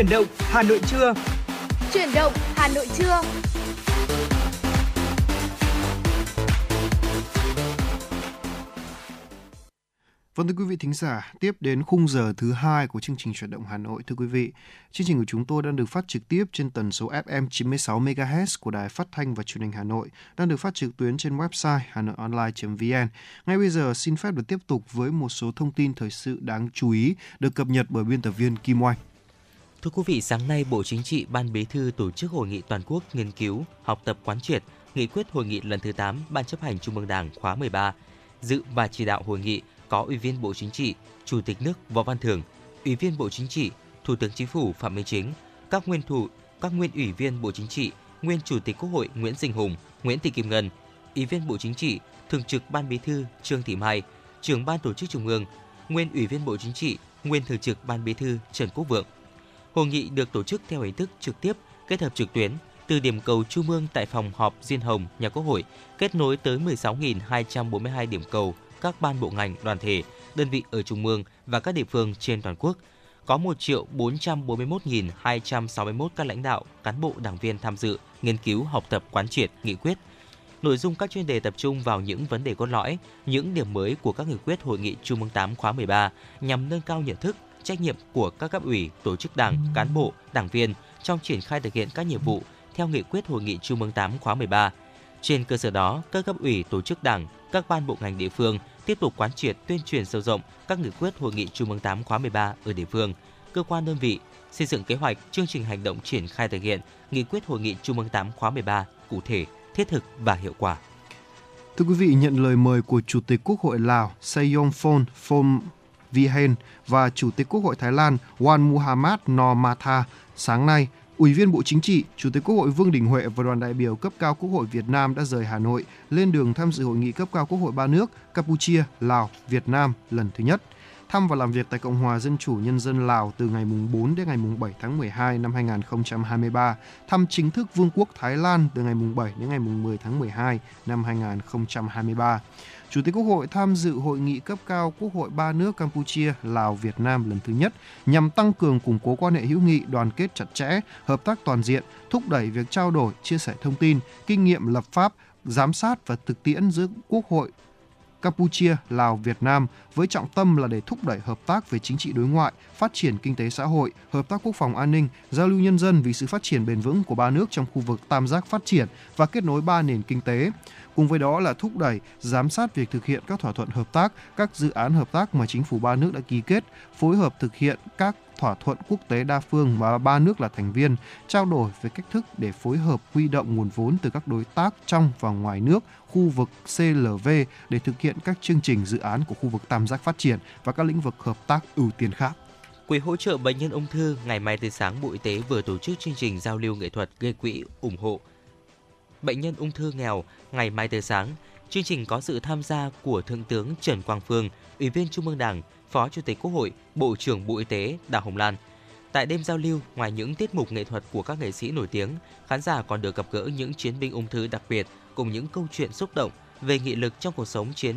S4: Chuyển động Hà Nội trưa.
S5: Chuyển động Hà Nội trưa.
S1: Vâng thưa quý vị thính giả, tiếp đến khung giờ thứ hai của chương trình chuyển động Hà Nội thưa quý vị. Chương trình của chúng tôi đang được phát trực tiếp trên tần số FM 96 MHz của Đài Phát thanh và Truyền hình Hà Nội, đang được phát trực tuyến trên website hanoionline.vn. Ngay bây giờ xin phép được tiếp tục với một số thông tin thời sự đáng chú ý được cập nhật bởi biên tập viên Kim Oanh.
S2: Thưa quý vị, sáng nay Bộ Chính trị Ban Bí thư tổ chức hội nghị toàn quốc nghiên cứu, học tập quán triệt, nghị quyết hội nghị lần thứ 8 Ban chấp hành Trung ương Đảng khóa 13. Dự và chỉ đạo hội nghị có Ủy viên Bộ Chính trị, Chủ tịch nước Võ Văn Thưởng, Ủy viên Bộ Chính trị, Thủ tướng Chính phủ Phạm Minh Chính, các nguyên thủ, các nguyên ủy viên Bộ Chính trị, nguyên Chủ tịch Quốc hội Nguyễn Sinh Hùng, Nguyễn Thị Kim Ngân, Ủy viên Bộ Chính trị, Thường trực Ban Bí thư Trương Thị Mai, Trưởng ban Tổ chức Trung ương, nguyên Ủy viên Bộ Chính trị, nguyên Thường trực Ban Bí thư Trần Quốc Vượng. Hội nghị được tổ chức theo hình thức trực tiếp kết hợp trực tuyến từ điểm cầu Trung ương tại phòng họp Diên Hồng, nhà Quốc hội, kết nối tới 16.242 điểm cầu các ban bộ ngành, đoàn thể, đơn vị ở Trung ương và các địa phương trên toàn quốc. Có 1 triệu 441.261 các lãnh đạo, cán bộ, đảng viên tham dự, nghiên cứu, học tập, quán triệt, nghị quyết. Nội dung các chuyên đề tập trung vào những vấn đề cốt lõi, những điểm mới của các nghị quyết Hội nghị Trung ương 8 khóa 13 nhằm nâng cao nhận thức, trách nhiệm của các cấp ủy, tổ chức đảng, cán bộ, đảng viên trong triển khai thực hiện các nhiệm vụ theo nghị quyết Hội nghị Trung ương 8 khóa 13. Trên cơ sở đó, các cấp ủy, tổ chức đảng, các ban bộ ngành địa phương tiếp tục quán triệt tuyên truyền sâu rộng các nghị quyết Hội nghị Trung ương 8 khóa 13 ở địa phương, cơ quan đơn vị, xây dựng kế hoạch, chương trình hành động triển khai thực hiện nghị quyết Hội nghị Trung ương 8 khóa 13 cụ thể, thiết thực và hiệu quả.
S1: Thưa quý vị, nhận lời mời của Chủ tịch Quốc hội Lào Sayong Phon Phom Vihen và Chủ tịch Quốc hội Thái Lan Wan Muhammad Nomatha sáng nay, Ủy viên Bộ Chính trị, Chủ tịch Quốc hội Vương Đình Huệ và đoàn đại biểu cấp cao Quốc hội Việt Nam đã rời Hà Nội lên đường tham dự hội nghị cấp cao Quốc hội ba nước Campuchia, Lào, Việt Nam lần thứ nhất. Thăm và làm việc tại Cộng hòa Dân chủ Nhân dân Lào từ ngày 4 đến ngày 7 tháng 12 năm 2023, thăm chính thức Vương quốc Thái Lan từ ngày 7 đến ngày 10 tháng 12 năm 2023. Chủ tịch Quốc hội tham dự hội nghị cấp cao Quốc hội ba nước Campuchia, Lào, Việt Nam lần thứ nhất nhằm tăng cường củng cố quan hệ hữu nghị, đoàn kết chặt chẽ, hợp tác toàn diện, thúc đẩy việc trao đổi, chia sẻ thông tin, kinh nghiệm lập pháp, giám sát và thực tiễn giữa Quốc hội Campuchia, Lào, Việt Nam với trọng tâm là để thúc đẩy hợp tác về chính trị đối ngoại, phát triển kinh tế xã hội, hợp tác quốc phòng an ninh, giao lưu nhân dân vì sự phát triển bền vững của ba nước trong khu vực tam giác phát triển và kết nối ba nền kinh tế. Cùng với đó là thúc đẩy, giám sát việc thực hiện các thỏa thuận hợp tác, các dự án hợp tác mà chính phủ ba nước đã ký kết, phối hợp thực hiện các thỏa thuận quốc tế đa phương mà ba nước là thành viên, trao đổi về cách thức để phối hợp huy động nguồn vốn từ các đối tác trong và ngoài nước, khu vực CLV để thực hiện các chương trình dự án của khu vực tam giác phát triển và các lĩnh vực hợp tác ưu tiên khác.
S2: Quỹ hỗ trợ bệnh nhân ung thư ngày mai từ sáng Bộ Y tế vừa tổ chức chương trình giao lưu nghệ thuật gây quỹ ủng hộ bệnh nhân ung thư nghèo ngày mai tươi sáng. Chương trình có sự tham gia của Thượng tướng Trần Quang Phương, Ủy viên Trung ương Đảng, Phó Chủ tịch Quốc hội, Bộ trưởng Bộ Y tế Đào Hồng Lan. Tại đêm giao lưu, ngoài những tiết mục nghệ thuật của các nghệ sĩ nổi tiếng, khán giả còn được gặp gỡ những chiến binh ung thư đặc biệt cùng những câu chuyện xúc động về nghị lực trong cuộc sống chiến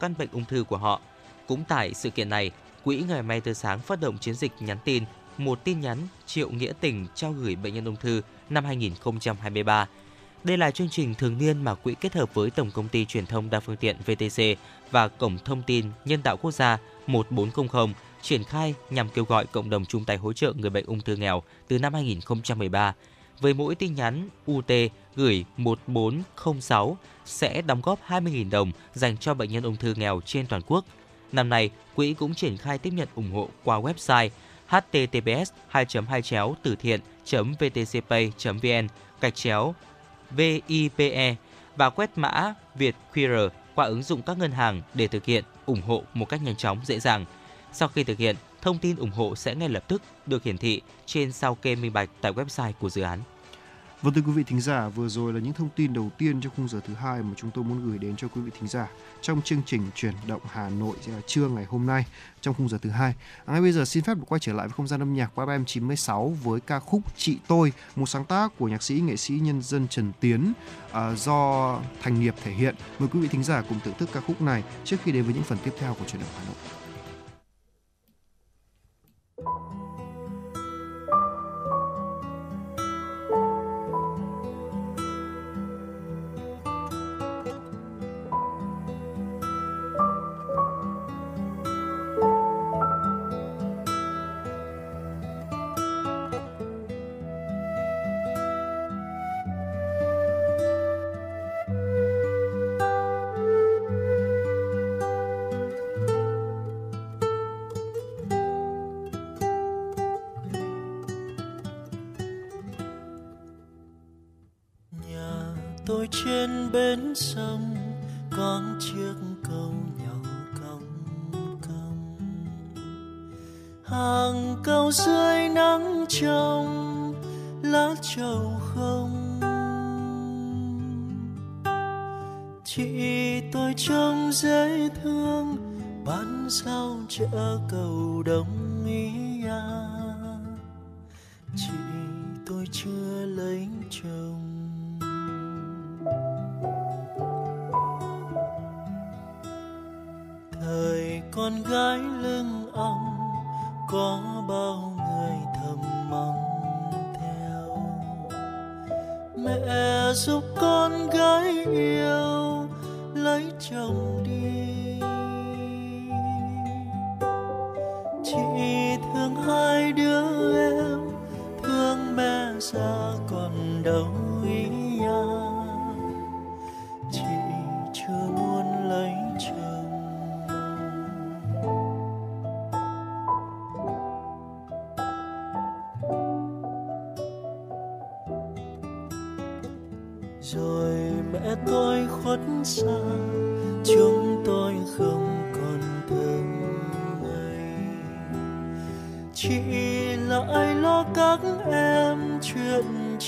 S2: căn bệnh ung thư của họ. Cũng tại sự kiện này, Quỹ Ngày Mai Tươi Sáng phát động chiến dịch nhắn tin một tin nhắn triệu nghĩa tình trao gửi bệnh nhân ung thư năm 2023 đây là chương trình thường niên mà quỹ kết hợp với Tổng công ty Truyền thông đa phương tiện VTC và Cổng thông tin Nhân tạo quốc gia 1400 triển khai nhằm kêu gọi cộng đồng chung tay hỗ trợ người bệnh ung thư nghèo từ năm 2013. Với mỗi tin nhắn UT gửi 1406 sẽ đóng góp 20.000 đồng dành cho bệnh nhân ung thư nghèo trên toàn quốc. Năm nay, quỹ cũng triển khai tiếp nhận ủng hộ qua website https 2 2 từ thiện vtcpay vn gạch chéo VIPE và quét mã Việt QR qua ứng dụng các ngân hàng để thực hiện ủng hộ một cách nhanh chóng, dễ dàng. Sau khi thực hiện, thông tin ủng hộ sẽ ngay lập tức được hiển thị trên sao kê minh bạch tại website của dự án.
S1: Vâng thưa quý vị thính giả, vừa rồi là những thông tin đầu tiên trong khung giờ thứ hai mà chúng tôi muốn gửi đến cho quý vị thính giả trong chương trình chuyển động Hà Nội à, trưa ngày hôm nay trong khung giờ thứ hai. À, ngay bây giờ xin phép được quay trở lại với không gian âm nhạc của FM 96 với ca khúc Chị tôi, một sáng tác của nhạc sĩ nghệ sĩ nhân dân Trần Tiến à, do Thành Nghiệp thể hiện. Mời quý vị thính giả cùng thưởng thức ca khúc này trước khi đến với những phần tiếp theo của chuyển động Hà Nội.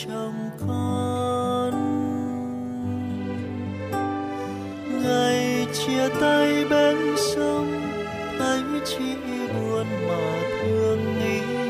S8: Trong con. Ngày chia tay bên sông thấy chỉ buồn mà thương nghĩ.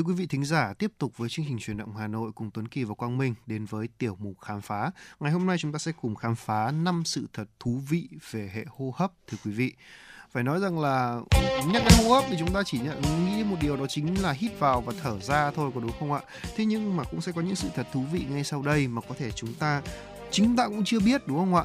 S1: Thưa quý vị thính giả, tiếp tục với chương trình truyền động Hà Nội cùng Tuấn Kỳ và Quang Minh đến với tiểu mục khám phá. Ngày hôm nay chúng ta sẽ cùng khám phá năm sự thật thú vị về hệ hô hấp thưa quý vị. Phải nói rằng là nhắc đến hô hấp thì chúng ta chỉ nhận nghĩ một điều đó chính là hít vào và thở ra thôi có đúng không ạ? Thế nhưng mà cũng sẽ có những sự thật thú vị ngay sau đây mà có thể chúng ta chính ta cũng chưa biết đúng không ạ?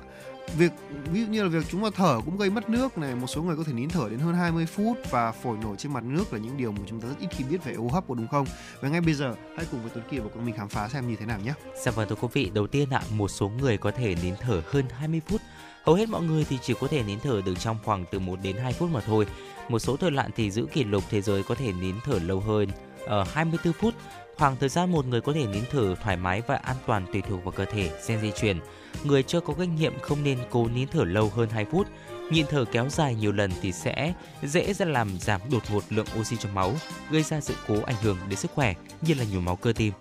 S1: Việc ví dụ như là việc chúng ta thở cũng gây mất nước này một số người có thể nín thở đến hơn 20 phút và phổi nổi trên mặt nước là những điều mà chúng ta rất ít khi biết về hô hấp có đúng không và ngay bây giờ hãy cùng với Tuấn Kiệt và cùng mình khám phá xem như thế nào nhé
S2: Dạ vâng thưa quý vị, đầu tiên ạ, một số người có thể nín thở hơn 20 phút. Hầu hết mọi người thì chỉ có thể nín thở được trong khoảng từ 1 đến 2 phút mà thôi. Một số thợ lặn thì giữ kỷ lục thế giới có thể nín thở lâu hơn ờ, ở 24 phút. Khoảng thời gian một người có thể nín thở thoải mái và an toàn tùy thuộc vào cơ thể, gen di truyền. Người chưa có kinh nghiệm không nên cố nín thở lâu hơn 2 phút. Nhịn thở kéo dài nhiều lần thì sẽ dễ ra làm giảm đột ngột lượng oxy trong máu, gây ra sự cố ảnh hưởng đến sức khỏe như là nhồi máu cơ tim.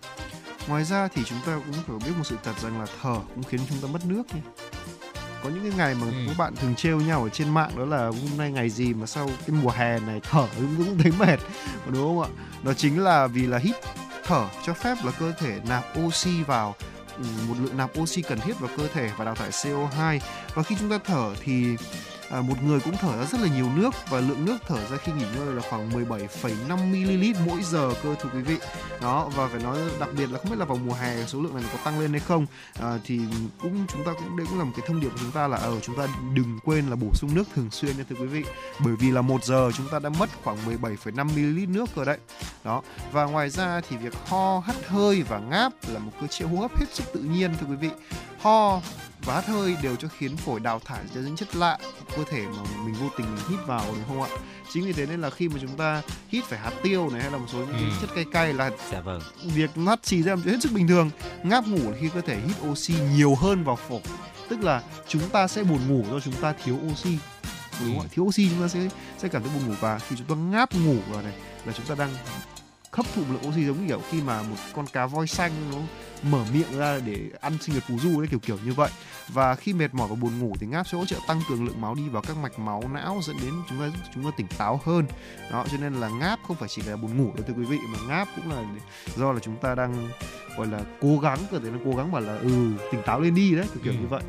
S1: ngoài ra thì chúng ta cũng phải biết một sự thật rằng là thở cũng khiến chúng ta mất nước nhé có những cái ngày mà
S2: Ừ.
S1: các bạn thường trêu nhau ở trên mạng đó là hôm nay ngày gì mà sau cái mùa hè này thở cũng thấy mệt đúng không ạ đó chính là vì là hít thở cho phép là cơ thể nạp oxy vào một lượng nạp oxy cần thiết vào cơ thể và đào thải CO2 và khi chúng ta thở thì à, một người cũng thở ra rất là nhiều nước và lượng nước thở ra khi nghỉ ngơi là khoảng 17,5 ml mỗi giờ cơ thưa quý vị. Đó và phải nói đặc biệt là không biết là vào mùa hè số lượng này có tăng lên hay không. À, thì cũng chúng ta cũng đây cũng là một cái thông điệp của chúng ta là ở chúng ta đừng quên là bổ sung nước thường xuyên nha thưa quý vị. Bởi vì là một giờ chúng ta đã mất khoảng 17,5 ml nước rồi đấy. Đó và ngoài ra thì việc ho hắt hơi và ngáp là một cơ chế hô hấp hết sức tự nhiên thưa quý vị. Ho và hắt hơi đều cho khiến phổi đào thải ra những chất lạ của cơ thể mà mình vô tình mình hít vào đúng không ạ chính vì thế nên là khi mà chúng ta hít phải hạt tiêu này hay là một số những
S2: Ừ.
S1: chất cay cay là
S2: Dạ vâng.
S1: việc hắt xì ra là chuyện hết sức bình thường ngáp ngủ là khi cơ thể hít oxy nhiều hơn vào phổi tức là chúng ta sẽ buồn ngủ do chúng ta thiếu oxy đúng không ạ thiếu oxy chúng ta sẽ sẽ cảm thấy buồn ngủ và khi chúng ta ngáp ngủ vào này là chúng ta đang hấp thụ lượng oxy giống như kiểu khi mà một con cá voi xanh nó mở miệng ra để ăn sinh nhật phù du đấy kiểu kiểu như vậy và khi mệt mỏi và buồn ngủ thì ngáp sẽ hỗ trợ tăng cường lượng máu đi vào các mạch máu não dẫn đến chúng ta chúng ta tỉnh táo hơn đó cho nên là ngáp không phải chỉ là buồn ngủ đâu thưa quý vị mà ngáp cũng là do là chúng ta đang gọi là cố gắng cơ thể nó cố gắng bảo là ừ tỉnh táo lên đi đấy kiểu kiểu
S2: Ừ.
S1: như vậy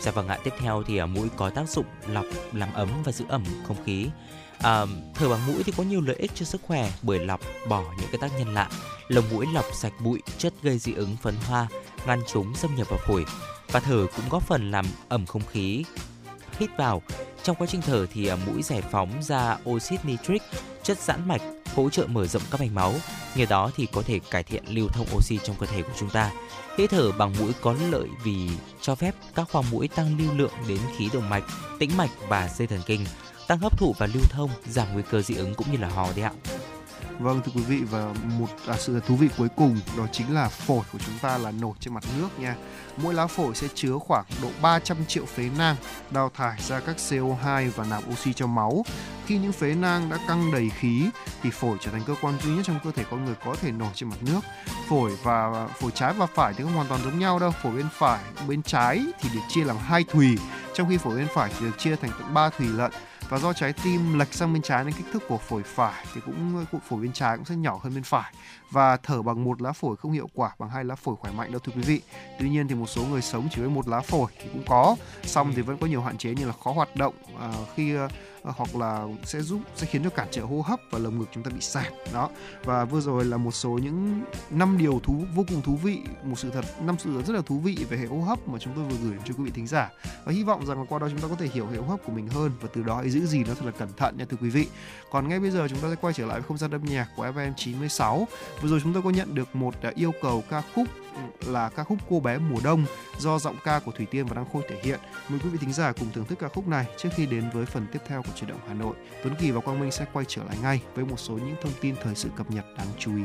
S2: Dạ vâng ạ, tiếp theo thì à, mũi có tác dụng lọc, làm ấm và giữ ẩm không khí. À, thở bằng mũi thì có nhiều lợi ích cho sức khỏe bởi lọc bỏ những cái tác nhân lạ. Lồng mũi lọc sạch bụi, chất gây dị ứng phấn hoa, ngăn chúng xâm nhập vào phổi. Và thở cũng góp phần làm ẩm không khí hít vào. Trong quá trình thở thì à, mũi giải phóng ra oxit nitric, chất giãn mạch, hỗ trợ mở rộng các mạch máu. Nhờ đó thì có thể cải thiện lưu thông oxy trong cơ thể của chúng ta. Hít thở bằng mũi có lợi vì cho phép các khoang mũi tăng lưu lượng đến khí động mạch, tĩnh mạch và dây thần kinh, tăng hấp thụ và lưu thông, giảm nguy cơ dị ứng cũng như là ho đấy ạ.
S1: Vâng thưa quý vị và một à, sự thật thú vị cuối cùng đó chính là phổi của chúng ta là nổi trên mặt nước nha. Mỗi lá phổi sẽ chứa khoảng độ 300 triệu phế nang đào thải ra các CO2 và nạp oxy cho máu.
S9: khi những phế nang đã căng đầy khí thì phổi trở thành cơ quan duy nhất trong cơ thể con người có thể nổi trên mặt nước. Phổi và phổi trái và phải thì không hoàn toàn giống nhau đâu. Phổi bên phải, bên trái thì được chia làm hai thùy, trong khi phổi bên phải thì được chia thành tận ba thùy lận và do trái tim lệch sang bên trái nên kích thước của phổi phải thì cũng cụ phổi bên trái cũng sẽ nhỏ hơn bên phải và thở bằng một lá phổi không hiệu quả bằng hai lá phổi khỏe mạnh đâu thưa quý vị. Tuy nhiên thì một số người sống chỉ với một lá phổi thì cũng có, xong thì vẫn có nhiều hạn chế như là khó hoạt động à, khi Ờ, hoặc là sẽ giúp, sẽ khiến cho cản trở hô hấp và lồng ngực chúng ta bị sạc đó. Và vừa rồi là một số những năm điều thú, vô cùng thú vị, một sự thật, năm sự thật rất là thú vị về hệ hô hấp mà chúng tôi vừa gửi đến cho quý vị thính giả. Và hy vọng rằng là qua đó chúng ta có thể hiểu hệ hô hấp của mình hơn và từ đó hãy giữ gì nó thật là cẩn thận nha thưa quý vị. Còn ngay bây giờ chúng ta sẽ quay trở lại với không gian âm nhạc của FM 96 vừa rồi chúng tôi có nhận được một à, yêu cầu ca khúc là ca khúc cô bé mùa đông do giọng ca của Thủy Tiên và Đăng Khôi thể hiện. Mời quý vị thính giả cùng thưởng thức ca khúc này trước khi đến với phần tiếp theo của chuyển động Hà Nội. Tuấn Kỳ và Quang Minh sẽ quay trở lại ngay với một số những thông tin thời sự cập nhật đáng chú ý.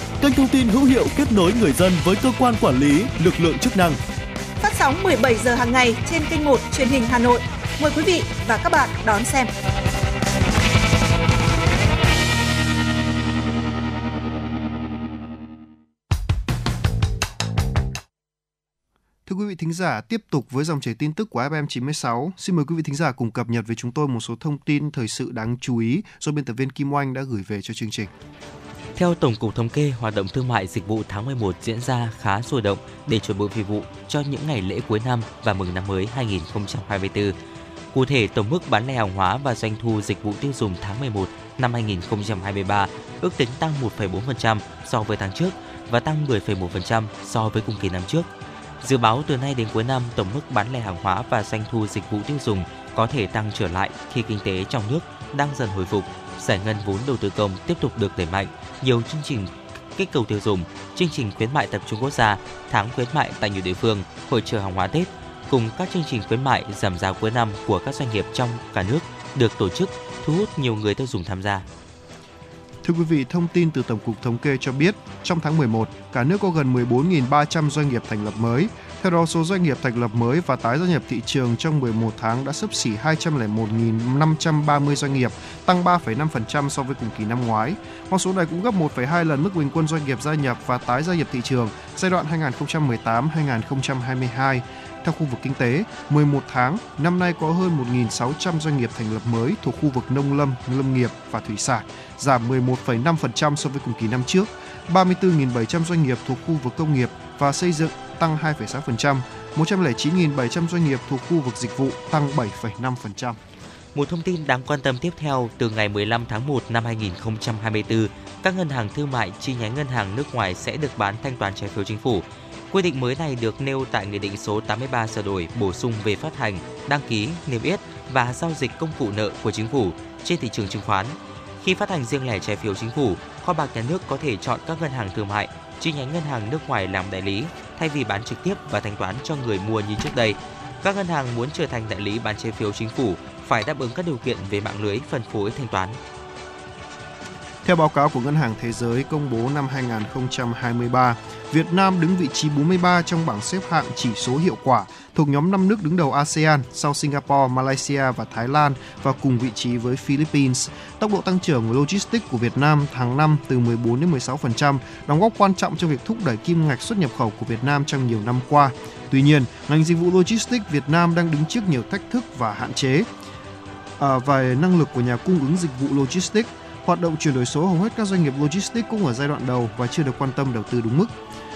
S10: kênh thông tin hữu hiệu kết nối người dân với cơ quan quản lý, lực lượng chức năng.
S11: Phát sóng 17 giờ hàng ngày trên kênh 1 truyền hình Hà Nội. Mời quý vị và các bạn đón xem.
S1: Thưa quý vị thính giả, tiếp tục với dòng chảy tin tức của FM 96, xin mời quý vị thính giả cùng cập nhật với chúng tôi một số thông tin thời sự đáng chú ý do biên tập viên Kim Oanh đã gửi về cho chương trình.
S2: Theo Tổng cục Thống kê, hoạt động thương mại dịch vụ tháng 11 diễn ra khá sôi động để chuẩn bị phục vụ cho những ngày lễ cuối năm và mừng năm mới 2024. Cụ thể, tổng mức bán lẻ hàng hóa và doanh thu dịch vụ tiêu dùng tháng 11 năm 2023 ước tính tăng 1,4% so với tháng trước và tăng 10,1% so với cùng kỳ năm trước. Dự báo từ nay đến cuối năm, tổng mức bán lẻ hàng hóa và doanh thu dịch vụ tiêu dùng có thể tăng trở lại khi kinh tế trong nước đang dần hồi phục, giải ngân vốn đầu tư công tiếp tục được đẩy mạnh, nhiều chương trình kích cầu tiêu dùng, chương trình khuyến mại tập trung quốc gia, tháng khuyến mại tại nhiều địa phương, hội trợ hàng hóa Tết cùng các chương trình khuyến mại giảm giá cuối năm của các doanh nghiệp trong cả nước được tổ chức thu hút nhiều người tiêu dùng tham gia.
S1: Thưa quý vị, thông tin từ Tổng cục Thống kê cho biết, trong tháng 11, cả nước có gần 14.300 doanh nghiệp thành lập mới. Theo đó, số doanh nghiệp thành lập mới và tái gia nhập thị trường trong 11 tháng đã sấp xỉ 201.530 doanh nghiệp, tăng 3,5% so với cùng kỳ năm ngoái. Con số này cũng gấp 1,2 lần mức bình quân doanh nghiệp gia nhập và tái gia nhập thị trường giai đoạn 2018-2022. Theo khu vực kinh tế, 11 tháng, năm nay có hơn 1.600 doanh nghiệp thành lập mới thuộc khu vực nông lâm, lâm nghiệp và thủy sản, giảm 11,5% so với cùng kỳ năm trước. 34.700 doanh nghiệp thuộc khu vực công nghiệp và xây dựng tăng 2,6%, 109.700 doanh nghiệp thuộc khu vực dịch vụ tăng 7,5%.
S2: Một thông tin đáng quan tâm tiếp theo, từ ngày 15 tháng 1 năm 2024, các ngân hàng thương mại chi nhánh ngân hàng nước ngoài sẽ được bán thanh toán trái phiếu chính phủ. Quy định mới này được nêu tại Nghị định số 83 sửa đổi bổ sung về phát hành, đăng ký, niêm yết và giao dịch công cụ nợ của chính phủ trên thị trường chứng khoán. Khi phát hành riêng lẻ trái phiếu chính phủ, kho bạc nhà nước có thể chọn các ngân hàng thương mại, chi nhánh ngân hàng nước ngoài làm đại lý thay vì bán trực tiếp và thanh toán cho người mua như trước đây. Các ngân hàng muốn trở thành đại lý bán trái phiếu chính phủ phải đáp ứng các điều kiện về mạng lưới phân phối thanh toán.
S1: Theo báo cáo của Ngân hàng Thế giới công bố năm 2023, Việt Nam đứng vị trí 43 trong bảng xếp hạng chỉ số hiệu quả thuộc nhóm 5 nước đứng đầu ASEAN sau Singapore, Malaysia và Thái Lan và cùng vị trí với Philippines. Tốc độ tăng trưởng của logistics của Việt Nam tháng 5 từ 14 đến 16%, đóng góp quan trọng trong việc thúc đẩy kim ngạch xuất nhập khẩu của Việt Nam trong nhiều năm qua. Tuy nhiên, ngành dịch vụ logistics Việt Nam đang đứng trước nhiều thách thức và hạn chế à, về năng lực của nhà cung ứng dịch vụ logistics Hoạt động chuyển đổi số hầu hết các doanh nghiệp logistics cũng ở giai đoạn đầu và chưa được quan tâm đầu tư đúng mức.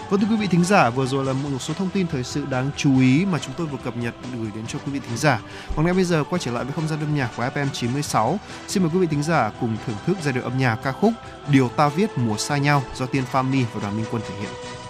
S1: Vâng thưa quý vị thính giả, vừa rồi là một số thông tin thời sự đáng chú ý mà chúng tôi vừa cập nhật gửi đến cho quý vị thính giả. Còn ngay bây giờ quay trở lại với không gian âm nhạc của FM 96. Xin mời quý vị thính giả cùng thưởng thức giai điệu âm nhạc ca khúc Điều ta viết mùa xa nhau do Tiên Family và Đoàn Minh Quân thể hiện.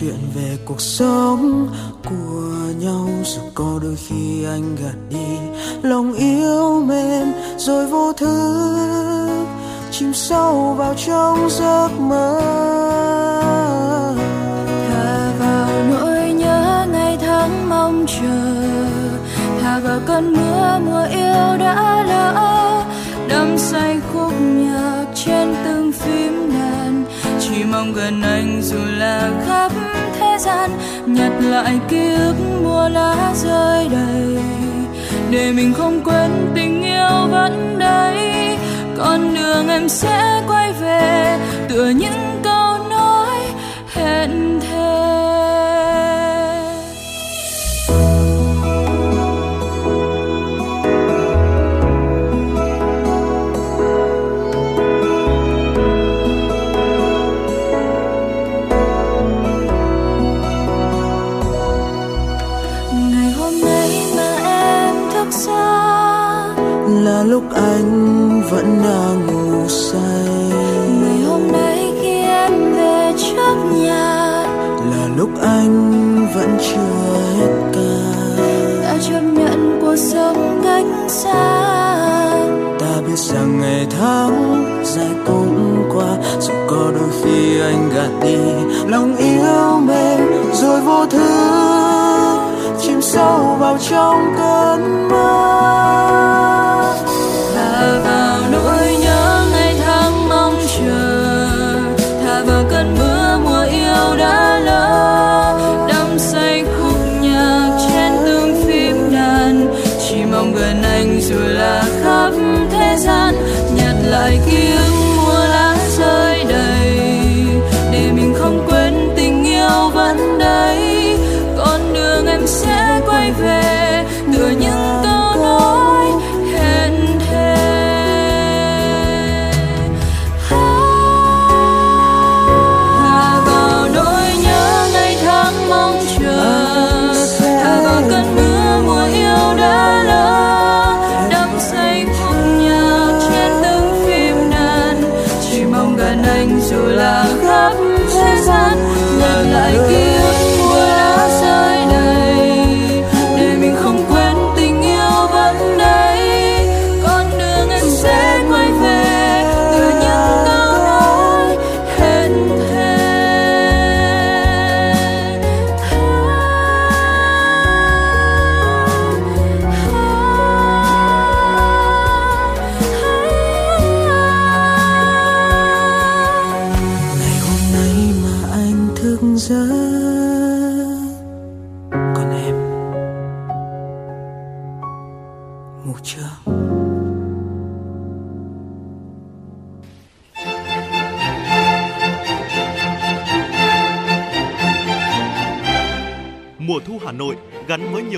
S12: Chuyện về cuộc sống của nhau. Dù có đôi khi anh gạt đi lòng yêu mềm rồi vô thức, chìm sâu vào trong giấc mơ.
S6: Thả vào nỗi nhớ ngày tháng mong chờ, thả vào cơn mưa mùa yêu đã lỡ, đắm say khúc nhạc trên từng phím đàn. Chỉ mong gần anh dù là khắp gian, nhặt lại ký ức mùa lá rơi đầy. Để mình không quên tình yêu vẫn đây, con đường em sẽ quay về, tựa những
S12: anh vẫn chưa hết ca
S6: đã chấp nhận cuộc sống cách xa.
S12: Ta biết rằng ngày tháng dài cũng qua dù có đôi khi anh gạt đi lòng yêu mềm rồi vô thức chìm sâu vào trong cơn mơ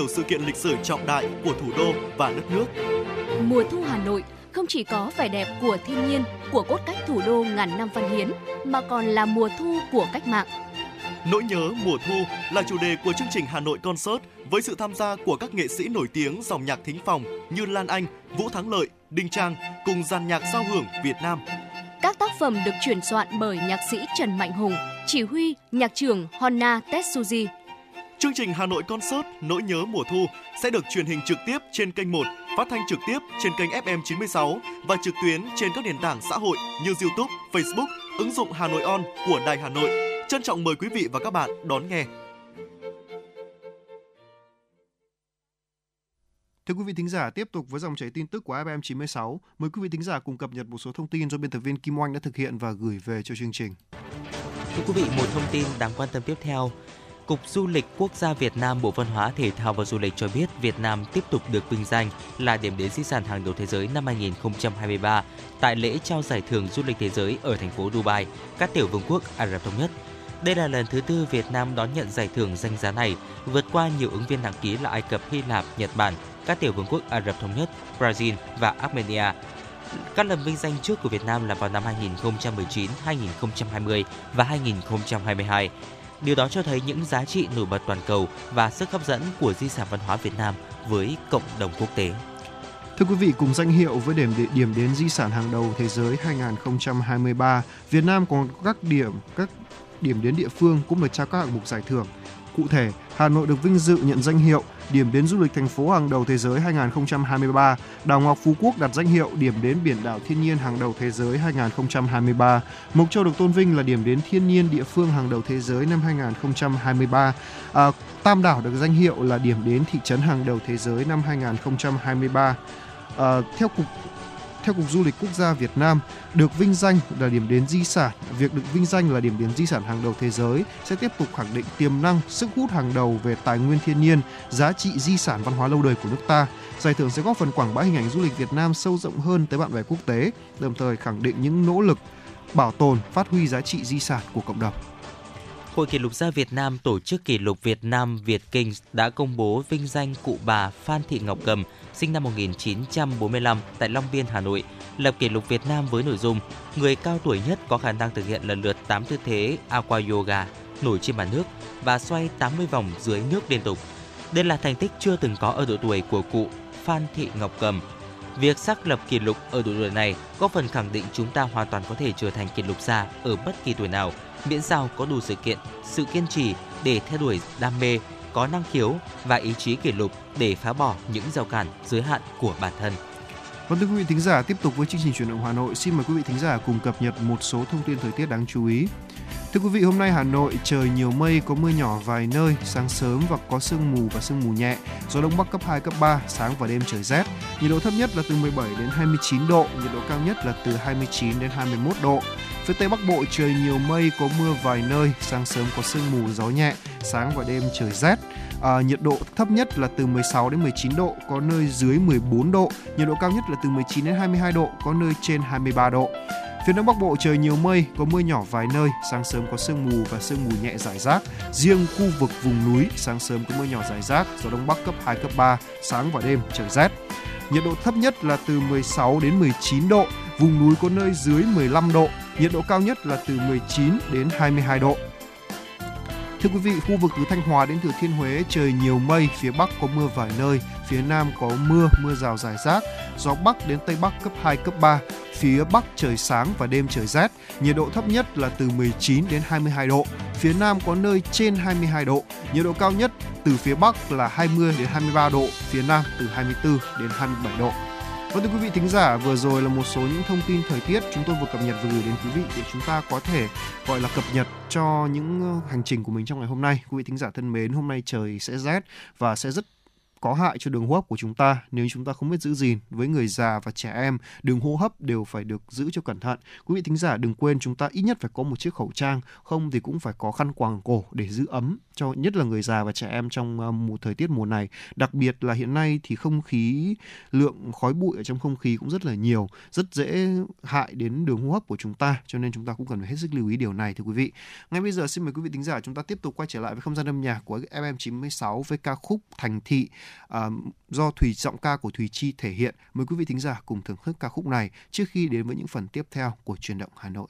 S10: nhiều sự kiện lịch sử trọng đại của thủ đô và đất nước.
S5: Mùa thu Hà Nội không chỉ có vẻ đẹp của thiên nhiên, của cốt cách thủ đô ngàn năm văn hiến, mà còn là mùa thu của cách mạng.
S10: Nỗi nhớ mùa thu là chủ đề của chương trình Hà Nội Concert với sự tham gia của các nghệ sĩ nổi tiếng dòng nhạc thính phòng như Lan Anh, Vũ Thắng Lợi, Đinh Trang cùng dàn nhạc giao hưởng Việt Nam.
S5: Các tác phẩm được chuyển soạn bởi nhạc sĩ Trần Mạnh Hùng, chỉ huy nhạc trưởng Honna Tetsuji.
S10: Chương trình Hà Nội Concert Nỗi nhớ mùa thu sẽ được truyền hình trực tiếp trên kênh 1, phát thanh trực tiếp trên kênh FM 96 và trực tuyến trên các nền tảng xã hội như YouTube, Facebook, ứng dụng Hà Nội On của Đài Hà Nội. Trân trọng mời quý vị và các bạn đón nghe.
S1: Thưa quý vị thính giả, tiếp tục với dòng chảy tin tức của FM 96, mời quý vị thính giả cùng cập nhật một số thông tin do biên tập viên Kim Oanh đã thực hiện và gửi về cho chương trình.
S2: Thưa quý vị, một thông tin đáng quan tâm tiếp theo. Cục Du lịch Quốc gia Việt Nam Bộ Văn hóa Thể thao và Du lịch cho biết Việt Nam tiếp tục được vinh danh là điểm đến di sản hàng đầu thế giới năm 2023 tại lễ trao giải thưởng du lịch thế giới ở thành phố Dubai, các tiểu vương quốc Ả Rập Thống Nhất. Đây là lần thứ tư Việt Nam đón nhận giải thưởng danh giá này, vượt qua nhiều ứng viên đăng ký là Ai Cập, Hy Lạp, Nhật Bản, các tiểu vương quốc Ả Rập Thống Nhất, Brazil và Armenia. Các lần vinh danh trước của Việt Nam là vào năm 2019, 2020 và 2022. Điều đó cho thấy những giá trị nổi bật toàn cầu và sức hấp dẫn của di sản văn hóa Việt Nam với cộng đồng quốc tế.
S1: Thưa quý vị, cùng danh hiệu với điểm điểm đến di sản hàng đầu thế giới 2023, Việt Nam còn các điểm các điểm đến địa phương cũng được trao các hạng mục giải thưởng. Cụ thể, Hà Nội được vinh dự nhận danh hiệu điểm đến du lịch thành phố hàng đầu thế giới 2023. Đảo Ngọc Phú Quốc đặt danh hiệu điểm đến biển đảo thiên nhiên hàng đầu thế giới 2023. Mộc Châu được tôn vinh là điểm đến thiên nhiên địa phương hàng đầu thế giới năm 2023. À, Tam Đảo được danh hiệu là điểm đến thị trấn hàng đầu thế giới năm 2023. À, theo cục theo Cục Du lịch Quốc gia Việt Nam, được vinh danh là điểm đến di sản, việc được vinh danh là điểm đến di sản hàng đầu thế giới sẽ tiếp tục khẳng định tiềm năng, sức hút hàng đầu về tài nguyên thiên nhiên, giá trị di sản văn hóa lâu đời của nước ta. Giải thưởng sẽ góp phần quảng bá hình ảnh du lịch Việt Nam sâu rộng hơn tới bạn bè quốc tế, đồng thời khẳng định những nỗ lực bảo tồn, phát huy giá trị di sản của cộng đồng.
S2: Hội Kỷ lục gia Việt Nam tổ chức kỷ lục Việt Nam Việt Kinh đã công bố vinh danh cụ bà Phan Thị Ngọc Cầm, sinh năm 1945 tại Long Biên, Hà Nội, lập kỷ lục Việt Nam với nội dung người cao tuổi nhất có khả năng thực hiện lần lượt 8 tư thế Aqua Yoga nổi trên mặt nước và xoay 80 vòng dưới nước liên tục. Đây là thành tích chưa từng có ở độ tuổi của cụ Phan Thị Ngọc Cầm. Việc xác lập kỷ lục ở độ tuổi này có phần khẳng định chúng ta hoàn toàn có thể trở thành kỷ lục gia ở bất kỳ tuổi nào, miễn sao có đủ sự kiện, sự kiên trì để theo đuổi đam mê, có năng khiếu và ý chí kỷ lục để phá bỏ những rào cản giới hạn của bản thân.
S1: Vâng thưa quý vị thính giả, tiếp tục với chương trình chuyển động Hà Nội, xin mời quý vị thính giả cùng cập nhật một số thông tin thời tiết đáng chú ý. Thưa quý vị, hôm nay Hà Nội trời nhiều mây, có mưa nhỏ vài nơi, sáng sớm và có sương mù và sương mù nhẹ, gió đông bắc cấp 2, cấp 3, sáng và đêm trời rét. Nhiệt độ thấp nhất là từ 17 đến 29 độ, nhiệt độ cao nhất là từ 29 đến 21 độ. Phía Tây Bắc Bộ trời nhiều mây, có mưa vài nơi, sáng sớm có sương mù, gió nhẹ, sáng và đêm trời rét. À, nhiệt độ thấp nhất là từ 16 đến 19 độ, có nơi dưới 14 độ. Nhiệt độ cao nhất là từ 19 đến 22 độ, có nơi trên 23 độ. Phía Đông Bắc Bộ trời nhiều mây, có mưa nhỏ vài nơi, sáng sớm có sương mù và sương mù nhẹ rải rác. Riêng khu vực vùng núi, sáng sớm có mưa nhỏ rải rác, gió Đông Bắc cấp 2, cấp 3, sáng và đêm trời rét. Nhiệt độ thấp nhất là từ 16 đến 19 độ, vùng núi có nơi dưới 15 độ, nhiệt độ cao nhất là từ 19 đến 22 độ. Thưa quý vị, khu vực từ Thanh Hóa đến Thừa Thiên Huế trời nhiều mây, phía Bắc có mưa vài nơi, phía Nam có mưa, mưa rào rải rác, gió Bắc đến Tây Bắc cấp 2, cấp 3, phía Bắc trời sáng và đêm trời rét, nhiệt độ thấp nhất là từ 19 đến 22 độ, phía Nam có nơi trên 22 độ, nhiệt độ cao nhất từ phía Bắc là 20 đến 23 độ, phía Nam từ 24 đến 27 độ. Vâng thưa quý vị thính giả, vừa rồi là một số những thông tin thời tiết chúng tôi vừa cập nhật và gửi đến quý vị để chúng ta có thể gọi là cập nhật cho những ờ, hành trình của mình trong ngày hôm nay. Quý vị thính giả thân mến, hôm nay trời sẽ rét và sẽ rất có hại cho đường hô hấp của chúng ta nếu chúng ta không biết giữ gìn với người già và trẻ em. Đường hô hấp đều phải được giữ cho cẩn thận. Quý vị thính giả đừng quên chúng ta ít nhất phải có một chiếc khẩu trang, không thì cũng phải có khăn quàng cổ để giữ ấm cho nhất là người già và trẻ em trong ờ, mùa thời tiết mùa này. Đặc biệt là hiện nay thì không khí, lượng khói bụi ở trong không khí cũng rất là nhiều, rất dễ hại đến đường hô hấp của chúng ta, cho nên chúng ta cũng cần phải hết sức lưu ý điều này, thưa quý vị. Ngay bây giờ xin mời quý vị thính giả chúng ta tiếp tục quay trở lại với không gian âm nhạc của FM 96 với ca khúc Thành thị à, do Thùy giọng ca của Thùy Chi thể hiện mời quý vị thính giả cùng thưởng thức ca khúc này trước khi đến với những phần tiếp theo của truyền động Hà Nội.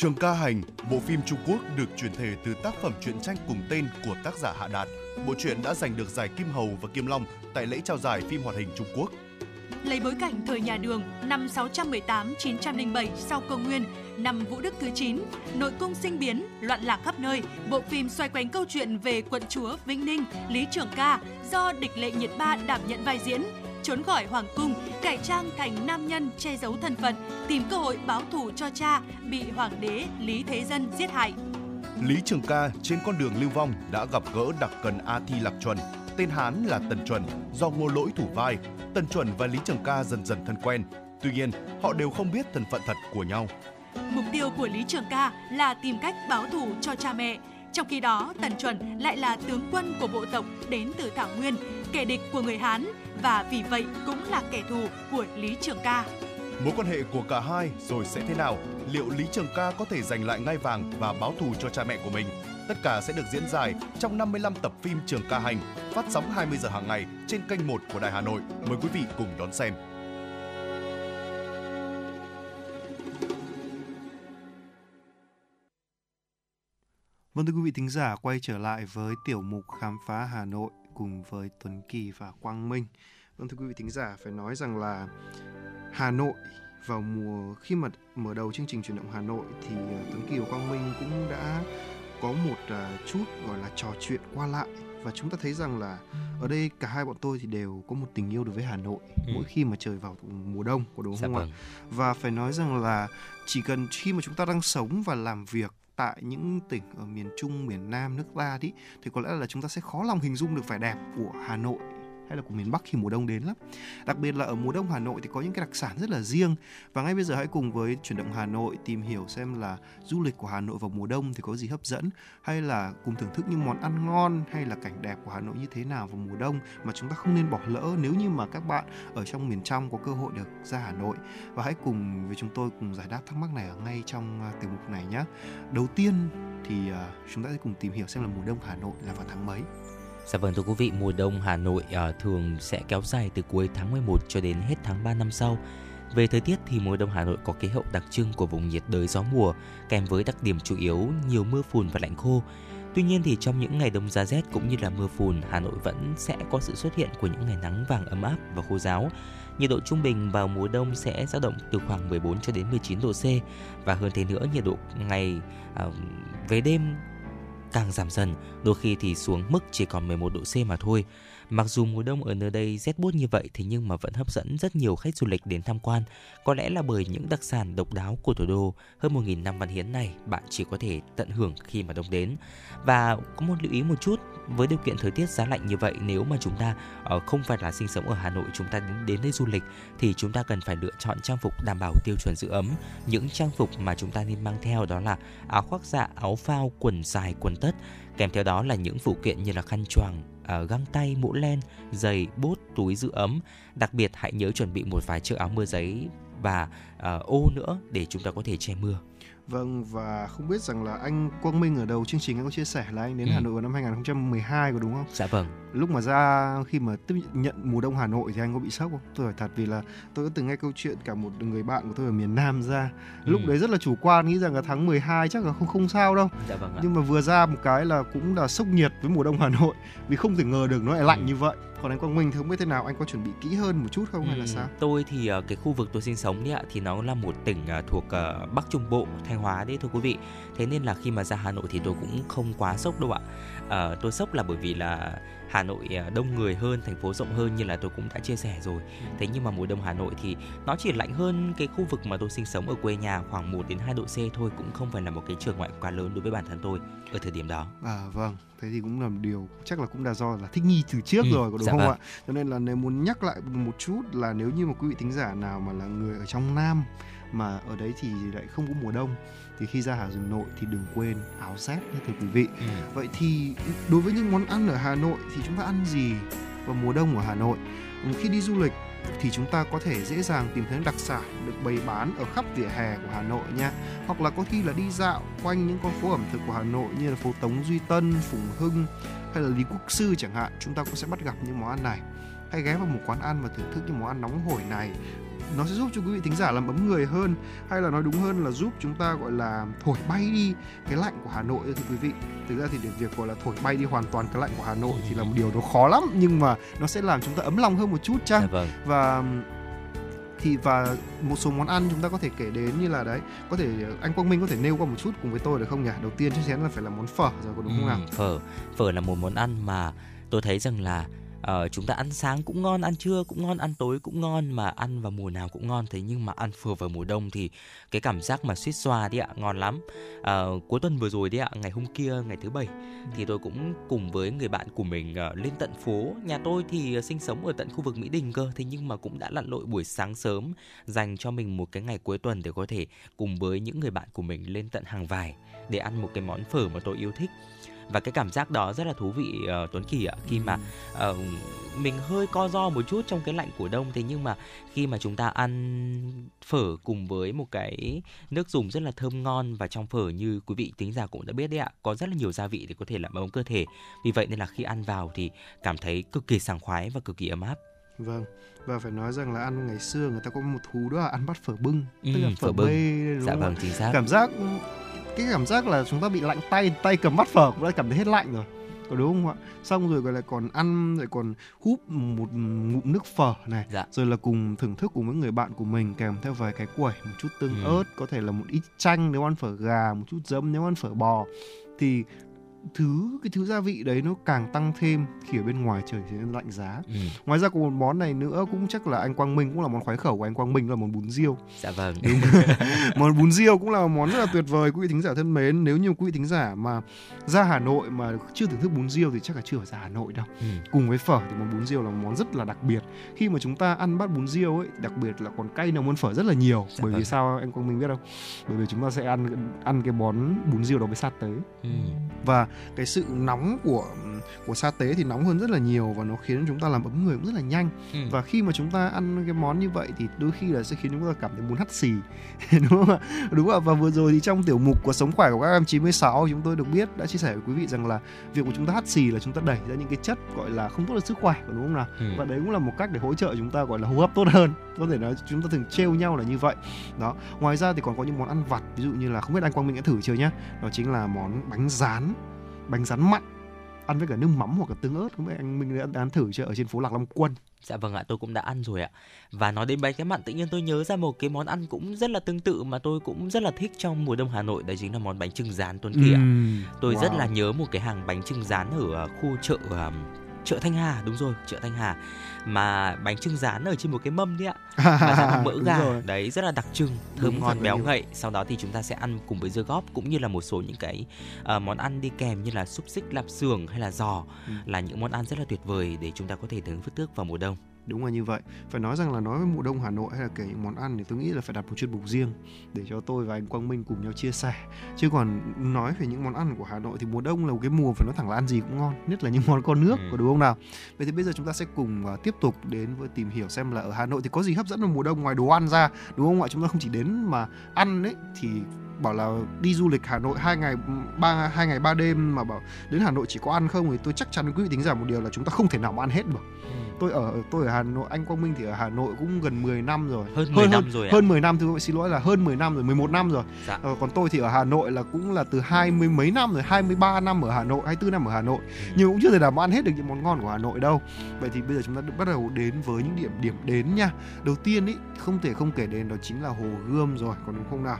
S13: Trường ca hành, bộ phim Trung Quốc được chuyển thể từ tác phẩm truyện tranh cùng tên của tác giả Hạ Đạt. Bộ truyện đã giành được giải Kim Hầu và Kim Long tại lễ trao giải phim hoạt hình Trung Quốc.
S14: Lấy bối cảnh thời nhà Đường năm 618-907 sau công nguyên, năm Vũ Đức thứ 9, nội cung sinh biến, loạn lạc khắp nơi, bộ phim xoay quanh câu chuyện về quận chúa Vĩnh Ninh, Lý Trường Ca do địch lệ nhiệt ba đảm nhận vai diễn trốn khỏi hoàng cung, cải trang thành nam nhân che giấu thân phận, tìm cơ hội báo thù cho cha bị hoàng đế Lý Thế Dân giết hại.
S13: Lý Trường Ca trên con đường lưu vong đã gặp gỡ đặc cần A Thi Lạc Chuẩn, tên Hán là Tần Chuẩn, do ngô lỗi thủ vai. Tần Chuẩn và Lý Trường Ca dần dần thân quen, tuy nhiên họ đều không biết thân phận thật của nhau.
S14: Mục tiêu của Lý Trường Ca là tìm cách báo thù cho cha mẹ, trong khi đó, Tần Chuẩn lại là tướng quân của bộ tộc đến từ Thảo Nguyên, kẻ địch của người Hán và vì vậy cũng là kẻ thù của Lý Trường Ca.
S13: Mối quan hệ của cả hai rồi sẽ thế nào? Liệu Lý Trường Ca có thể giành lại ngai vàng và báo thù cho cha mẹ của mình? Tất cả sẽ được diễn giải trong 55 tập phim Trường Ca Hành, phát sóng 20 giờ hàng ngày trên kênh 1 của Đài Hà Nội. Mời quý vị cùng đón xem.
S1: Vâng thưa quý vị thính giả, quay trở lại với tiểu mục khám phá Hà Nội cùng với Tuấn Kỳ và Quang Minh. Vâng thưa quý vị thính giả, phải nói rằng là Hà Nội vào mùa khi mà mở đầu chương trình chuyển động Hà Nội thì ờ, Tuấn Kỳ và Quang Minh cũng đã có một uh, chút gọi là trò chuyện qua lại và chúng ta thấy rằng là ở đây cả hai bọn tôi thì đều có một tình yêu đối với Hà Nội ừ. mỗi khi mà trời vào mùa đông có đúng dạ không ạ? Vâng. Và phải nói rằng là chỉ cần khi mà chúng ta đang sống và làm việc tại những tỉnh ở miền Trung, miền Nam nước ta đi thì có lẽ là chúng ta sẽ khó lòng hình dung được vẻ đẹp của Hà Nội hay là của miền Bắc khi mùa đông đến lắm. Đặc biệt là ở mùa đông Hà Nội thì có những cái đặc sản rất là riêng và ngay bây giờ hãy cùng với chuyển động Hà Nội tìm hiểu xem là du lịch của Hà Nội vào mùa đông thì có gì hấp dẫn, hay là cùng thưởng thức những món ăn ngon hay là cảnh đẹp của Hà Nội như thế nào vào mùa đông mà chúng ta không nên bỏ lỡ nếu như mà các bạn ở trong miền trong có cơ hội được ra Hà Nội và hãy cùng với chúng tôi cùng giải đáp thắc mắc này ở ngay trong à, tiểu mục này nhé. Đầu tiên thì à, chúng ta sẽ cùng tìm hiểu xem là mùa đông Hà Nội là vào tháng mấy.
S2: Dạ vâng thưa quý vị, mùa đông Hà Nội uh, thường sẽ kéo dài từ cuối tháng 11 cho đến hết tháng 3 năm sau. Về thời tiết thì mùa đông Hà Nội có khí hậu đặc trưng của vùng nhiệt đới gió mùa, kèm với đặc điểm chủ yếu nhiều mưa phùn và lạnh khô. Tuy nhiên thì trong những ngày đông giá rét cũng như là mưa phùn, Hà Nội vẫn sẽ có sự xuất hiện của những ngày nắng vàng ấm áp và khô giáo. Nhiệt độ trung bình vào mùa đông sẽ dao động từ khoảng 14 cho đến 19 độ C và hơn thế nữa nhiệt độ ngày uh, về đêm càng giảm dần, đôi khi thì xuống mức chỉ còn 11 độ C mà thôi. Mặc dù mùa đông ở nơi đây rét buốt như vậy thì nhưng mà vẫn hấp dẫn rất nhiều khách du lịch đến tham quan. Có lẽ là bởi những đặc sản độc đáo của thủ đô hơn 1.000 năm văn hiến này bạn chỉ có thể tận hưởng khi mà đông đến. Và có một lưu ý một chút, với điều kiện thời tiết giá lạnh như vậy nếu mà chúng ta uh, không phải là sinh sống ở Hà Nội chúng ta đến đến đây du lịch thì chúng ta cần phải lựa chọn trang phục đảm bảo tiêu chuẩn giữ ấm. Những trang phục mà chúng ta nên mang theo đó là áo khoác dạ, áo phao, quần dài, quần tất kèm theo đó là những phụ kiện như là khăn choàng ờ, găng tay, mũ len, giày, bốt, túi giữ ấm. Đặc biệt hãy nhớ chuẩn bị một vài chiếc áo mưa giấy và uh, ô nữa để chúng ta có thể che mưa.
S1: Vâng và không biết rằng là anh Quang Minh ở đầu chương trình anh có chia sẻ là anh đến ừ. Hà Nội vào năm 2012 có đúng không?
S2: Dạ vâng.
S1: Lúc mà ra khi mà tiếp nhận mùa đông Hà Nội thì anh có bị sốc không? Tôi hỏi thật vì là tôi đã từng nghe câu chuyện cả một người bạn của tôi ở miền Nam ra. Ừ. Lúc đấy rất là chủ quan nghĩ rằng là tháng 12 chắc là không không sao đâu.
S2: Dạ vâng ạ.
S1: Nhưng mà vừa ra một cái là cũng là sốc nhiệt với mùa đông Hà Nội vì không thể ngờ được nó lại lạnh ừ. như vậy còn anh Quang Minh thì không biết thế nào anh có chuẩn bị kỹ hơn một chút không ừ, hay là sao?
S2: tôi thì uh, cái khu vực tôi sinh sống đấy ạ thì nó là một tỉnh uh, thuộc uh, Bắc Trung Bộ Thanh Hóa đấy thưa quý vị. Thế nên là khi mà ra Hà Nội thì tôi cũng không quá sốc đâu ạ. Uh, tôi sốc là bởi vì là Hà Nội đông người hơn, thành phố rộng hơn như là tôi cũng đã chia sẻ rồi. Thế nhưng mà mùa đông Hà Nội thì nó chỉ lạnh hơn cái khu vực mà tôi sinh sống ở quê nhà khoảng 1 đến 2 độ C thôi, cũng không phải là một cái trở ngại quá lớn đối với bản thân tôi ở thời điểm đó.
S1: À vâng, thế thì cũng là một điều chắc là cũng là do là thích nghi từ trước ừ, rồi có đúng dạ không vâng. ạ cho nên là nếu muốn nhắc lại một chút là nếu như mà quý vị thính giả nào mà là người ở trong nam mà ở đấy thì lại không có mùa đông thì khi ra Hà Nội thì đừng quên áo rét nhé thưa quý vị. Ừ. Vậy thì đối với những món ăn ở Hà Nội thì chúng ta ăn gì vào mùa đông ở Hà Nội? Khi đi du lịch thì chúng ta có thể dễ dàng tìm thấy đặc sản được bày bán ở khắp vỉa hè của Hà Nội nha. Hoặc là có khi là đi dạo quanh những con phố ẩm thực của Hà Nội như là phố Tống Duy Tân, Phùng Hưng hay là Lý Quốc Sư chẳng hạn, chúng ta cũng sẽ bắt gặp những món ăn này. Hãy ghé vào một quán ăn và thưởng thức những món ăn nóng hổi này. Nó sẽ giúp cho quý vị thính giả làm ấm người hơn hay là nói đúng hơn là giúp chúng ta gọi là thổi bay đi cái lạnh của Hà Nội thưa quý vị. Thực ra thì để việc gọi là thổi bay đi hoàn toàn cái lạnh của Hà Nội thì là một điều nó khó lắm nhưng mà nó sẽ làm chúng ta ấm lòng hơn một chút chăng?
S2: Dạ vâng.
S1: và thì và một số món ăn chúng ta có thể kể đến như là đấy có thể anh Quang Minh có thể nêu qua một chút cùng với tôi được không nhỉ? Đầu tiên chắc chắn là phải là món phở rồi có đúng ừ, không nào?
S2: phở. Phở là một món ăn mà tôi thấy rằng là uh, chúng ta ăn sáng cũng ngon ăn trưa cũng ngon ăn tối cũng ngon mà ăn vào mùa nào cũng ngon. Thế nhưng mà ăn phở vào mùa đông thì cái cảm giác mà suýt xoa đi ạ ngon lắm. Uh, cuối tuần vừa rồi đi ạ ngày hôm kia ngày thứ bảy thì tôi cũng cùng với người bạn của mình uh, lên tận phố. Nhà tôi thì sinh sống ở tận khu vực mỹ đình cơ thế nhưng mà cũng đã lặn lội buổi sáng sớm dành cho mình một cái ngày cuối tuần để có thể cùng với những người bạn của mình lên tận hàng vải để ăn một cái món phở mà tôi yêu thích và cái cảm giác đó rất là thú vị uh, Tuấn Kỳ ạ. Khi mà uh, mình hơi co do một chút trong cái lạnh của đông thế nhưng mà khi mà chúng ta ăn phở cùng với một cái nước dùng rất là thơm ngon và trong phở như quý vị tính giả cũng đã biết đấy ạ có rất là nhiều gia vị để có thể làm ấm cơ thể. Vì vậy nên là khi ăn vào thì cảm thấy cực kỳ sảng khoái và cực kỳ ấm áp.
S1: Vâng, và phải nói rằng là ăn ngày xưa người ta có một thú đó là ăn bát phở bưng,
S2: ừ, tức là phở, phở bưng. Bê,
S1: đúng
S2: dạ vâng, chính xác.
S1: Cảm giác cái cảm giác là chúng ta bị lạnh tay tay cầm bát phở cũng đã cảm thấy hết lạnh rồi có đúng không ạ xong rồi gọi là còn ăn rồi còn húp một ngụm nước phở này
S2: Dạ.
S1: rồi là cùng thưởng thức cùng với người bạn của mình kèm theo vài cái quẩy một chút tương
S2: Ừ.
S1: ớt có thể là một ít chanh nếu ăn phở gà một chút giấm nếu ăn phở bò thì thứ cái thứ gia vị đấy nó càng tăng thêm khi ở bên ngoài trời thì lạnh giá
S2: Ừ.
S1: ngoài ra còn một món này nữa cũng chắc là anh Quang Minh cũng là món khoái khẩu của anh Quang Minh là món bún riêu
S2: Dạ vâng.
S1: món bún riêu cũng là một món rất là tuyệt vời quý vị thính giả thân mến nếu như quý vị thính giả mà ra Hà Nội mà chưa thưởng thức bún riêu thì chắc là chưa ở ra Hà Nội đâu
S2: Ừ.
S1: cùng với phở thì món bún riêu là một món rất là đặc biệt khi mà chúng ta ăn bát bún riêu ấy đặc biệt là còn cay nồng hơn phở rất là nhiều
S2: Dạ
S1: bởi vì
S2: vâng.
S1: sao anh Quang Minh biết không bởi vì chúng ta sẽ ăn ăn cái món bún riêu đó với sa tế
S2: Ừ.
S1: và cái sự nóng của của sa tế thì nóng hơn rất là nhiều và nó khiến chúng ta làm ấm người cũng rất là nhanh.
S2: Ừ.
S1: và khi mà chúng ta ăn cái món như vậy thì đôi khi là sẽ khiến chúng ta cảm thấy muốn hắt xì. Đúng không ạ? Đúng không ạ? Và vừa rồi thì trong tiểu mục của sống khỏe của các em 96 chúng tôi được biết đã chia sẻ với quý vị rằng là việc của chúng ta hắt xì là chúng ta đẩy ra những cái chất gọi là không tốt cho sức khỏe đúng không nào?
S2: Ừ.
S1: và đấy cũng là một cách để hỗ trợ chúng ta gọi là hô hấp tốt hơn. Có thể nói chúng ta thường trêu nhau là như vậy. Đó. Ngoài ra thì còn có những món ăn vặt ví dụ như là không biết anh Quang Minh đã thử chưa nhá? Đó chính là món bánh rán bánh rán mặn ăn với cả nước mắm hoặc là tương ớt biết anh Minh đã, ăn thử chưa ở trên phố Lạc Long Quân
S2: Dạ vâng ạ, tôi cũng đã ăn rồi ạ. Và nói đến bánh cái mặn tự nhiên tôi nhớ ra một cái món ăn cũng rất là tương tự mà tôi cũng rất là thích trong mùa đông Hà Nội đấy chính là món bánh trưng rán Tuấn Kỳ ạ. Tôi rất
S1: wow.
S2: là nhớ một cái hàng bánh trưng rán ở ờ, khu chợ ờ, chợ Thanh Hà đúng rồi, chợ Thanh Hà mà bánh trưng rán ở trên một cái mâm đấy ạ. Và rán mỡ gà
S1: rồi.
S2: đấy rất là đặc trưng, thơm
S1: Đúng
S2: ngon béo
S1: như
S2: ngậy. Sau đó thì chúng ta sẽ ăn cùng với dưa góp cũng như là một số những cái ờ, món ăn đi kèm như là xúc xích lạp xưởng hay là giò
S1: Ừ.
S2: là những món ăn rất là tuyệt vời để chúng ta có thể thưởng thức vào mùa đông.
S1: Đúng là như vậy. Phải nói rằng là nói với mùa đông Hà Nội hay là kể những món ăn thì tôi nghĩ là phải đặt một chuyên mục riêng để cho tôi và anh Quang Minh cùng nhau chia sẻ. Chứ còn nói về những món ăn của Hà Nội thì mùa đông là một cái mùa phải nói thẳng là ăn gì cũng ngon nhất là những món con nước
S2: Ừ.
S1: có đúng không nào? Vậy thì bây giờ chúng ta sẽ cùng à, tiếp tục đến với tìm hiểu xem là ở Hà Nội thì có gì hấp dẫn vào mùa đông ngoài đồ ăn ra đúng không ạ? Chúng ta không chỉ đến mà ăn ấy thì bảo là đi du lịch Hà Nội hai ngày ba hai ngày ba đêm mà bảo đến Hà Nội chỉ có ăn không thì tôi chắc chắn với quý vị tính giả một điều là chúng ta không thể nào mà ăn hết được tôi ở tôi ở Hà Nội anh Quang Minh thì ở Hà Nội cũng gần 10 năm rồi
S2: Hơn 10 năm rồi ạ.
S1: hơn 10 năm tôi xin lỗi là hơn 10 năm rồi 11 năm rồi
S2: Dạ.
S1: Ờ, còn tôi thì ở Hà Nội là cũng là từ hai mươi mấy năm rồi 23 năm ở Hà Nội 24 năm ở Hà Nội
S2: Ừ.
S1: nhưng cũng chưa thể mà ăn hết được những món ngon của Hà Nội đâu vậy thì bây giờ chúng ta bắt đầu đến với những điểm điểm đến nha đầu tiên ý không thể không kể đến đó chính là hồ Gươm rồi còn đúng không nào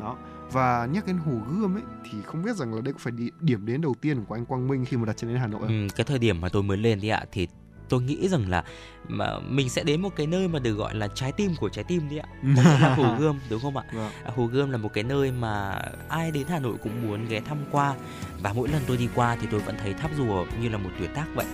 S1: đó và nhắc đến hồ Gươm ấy thì không biết rằng là đây có phải đi- điểm đến đầu tiên của anh Quang Minh khi mà đặt chân đến Hà Nội không?
S2: Ừ, cái thời điểm mà tôi mới lên đi ạ thì tôi nghĩ rằng là mà mình sẽ đến một cái nơi mà được gọi là trái tim của trái tim đi ạ. Là hồ gươm đúng không ạ?
S1: Vâng.
S2: À, hồ gươm là một cái nơi mà ai đến hà nội cũng muốn ghé thăm qua. Và mỗi lần tôi đi qua thì tôi vẫn thấy tháp rùa như là một tuyệt tác vậy.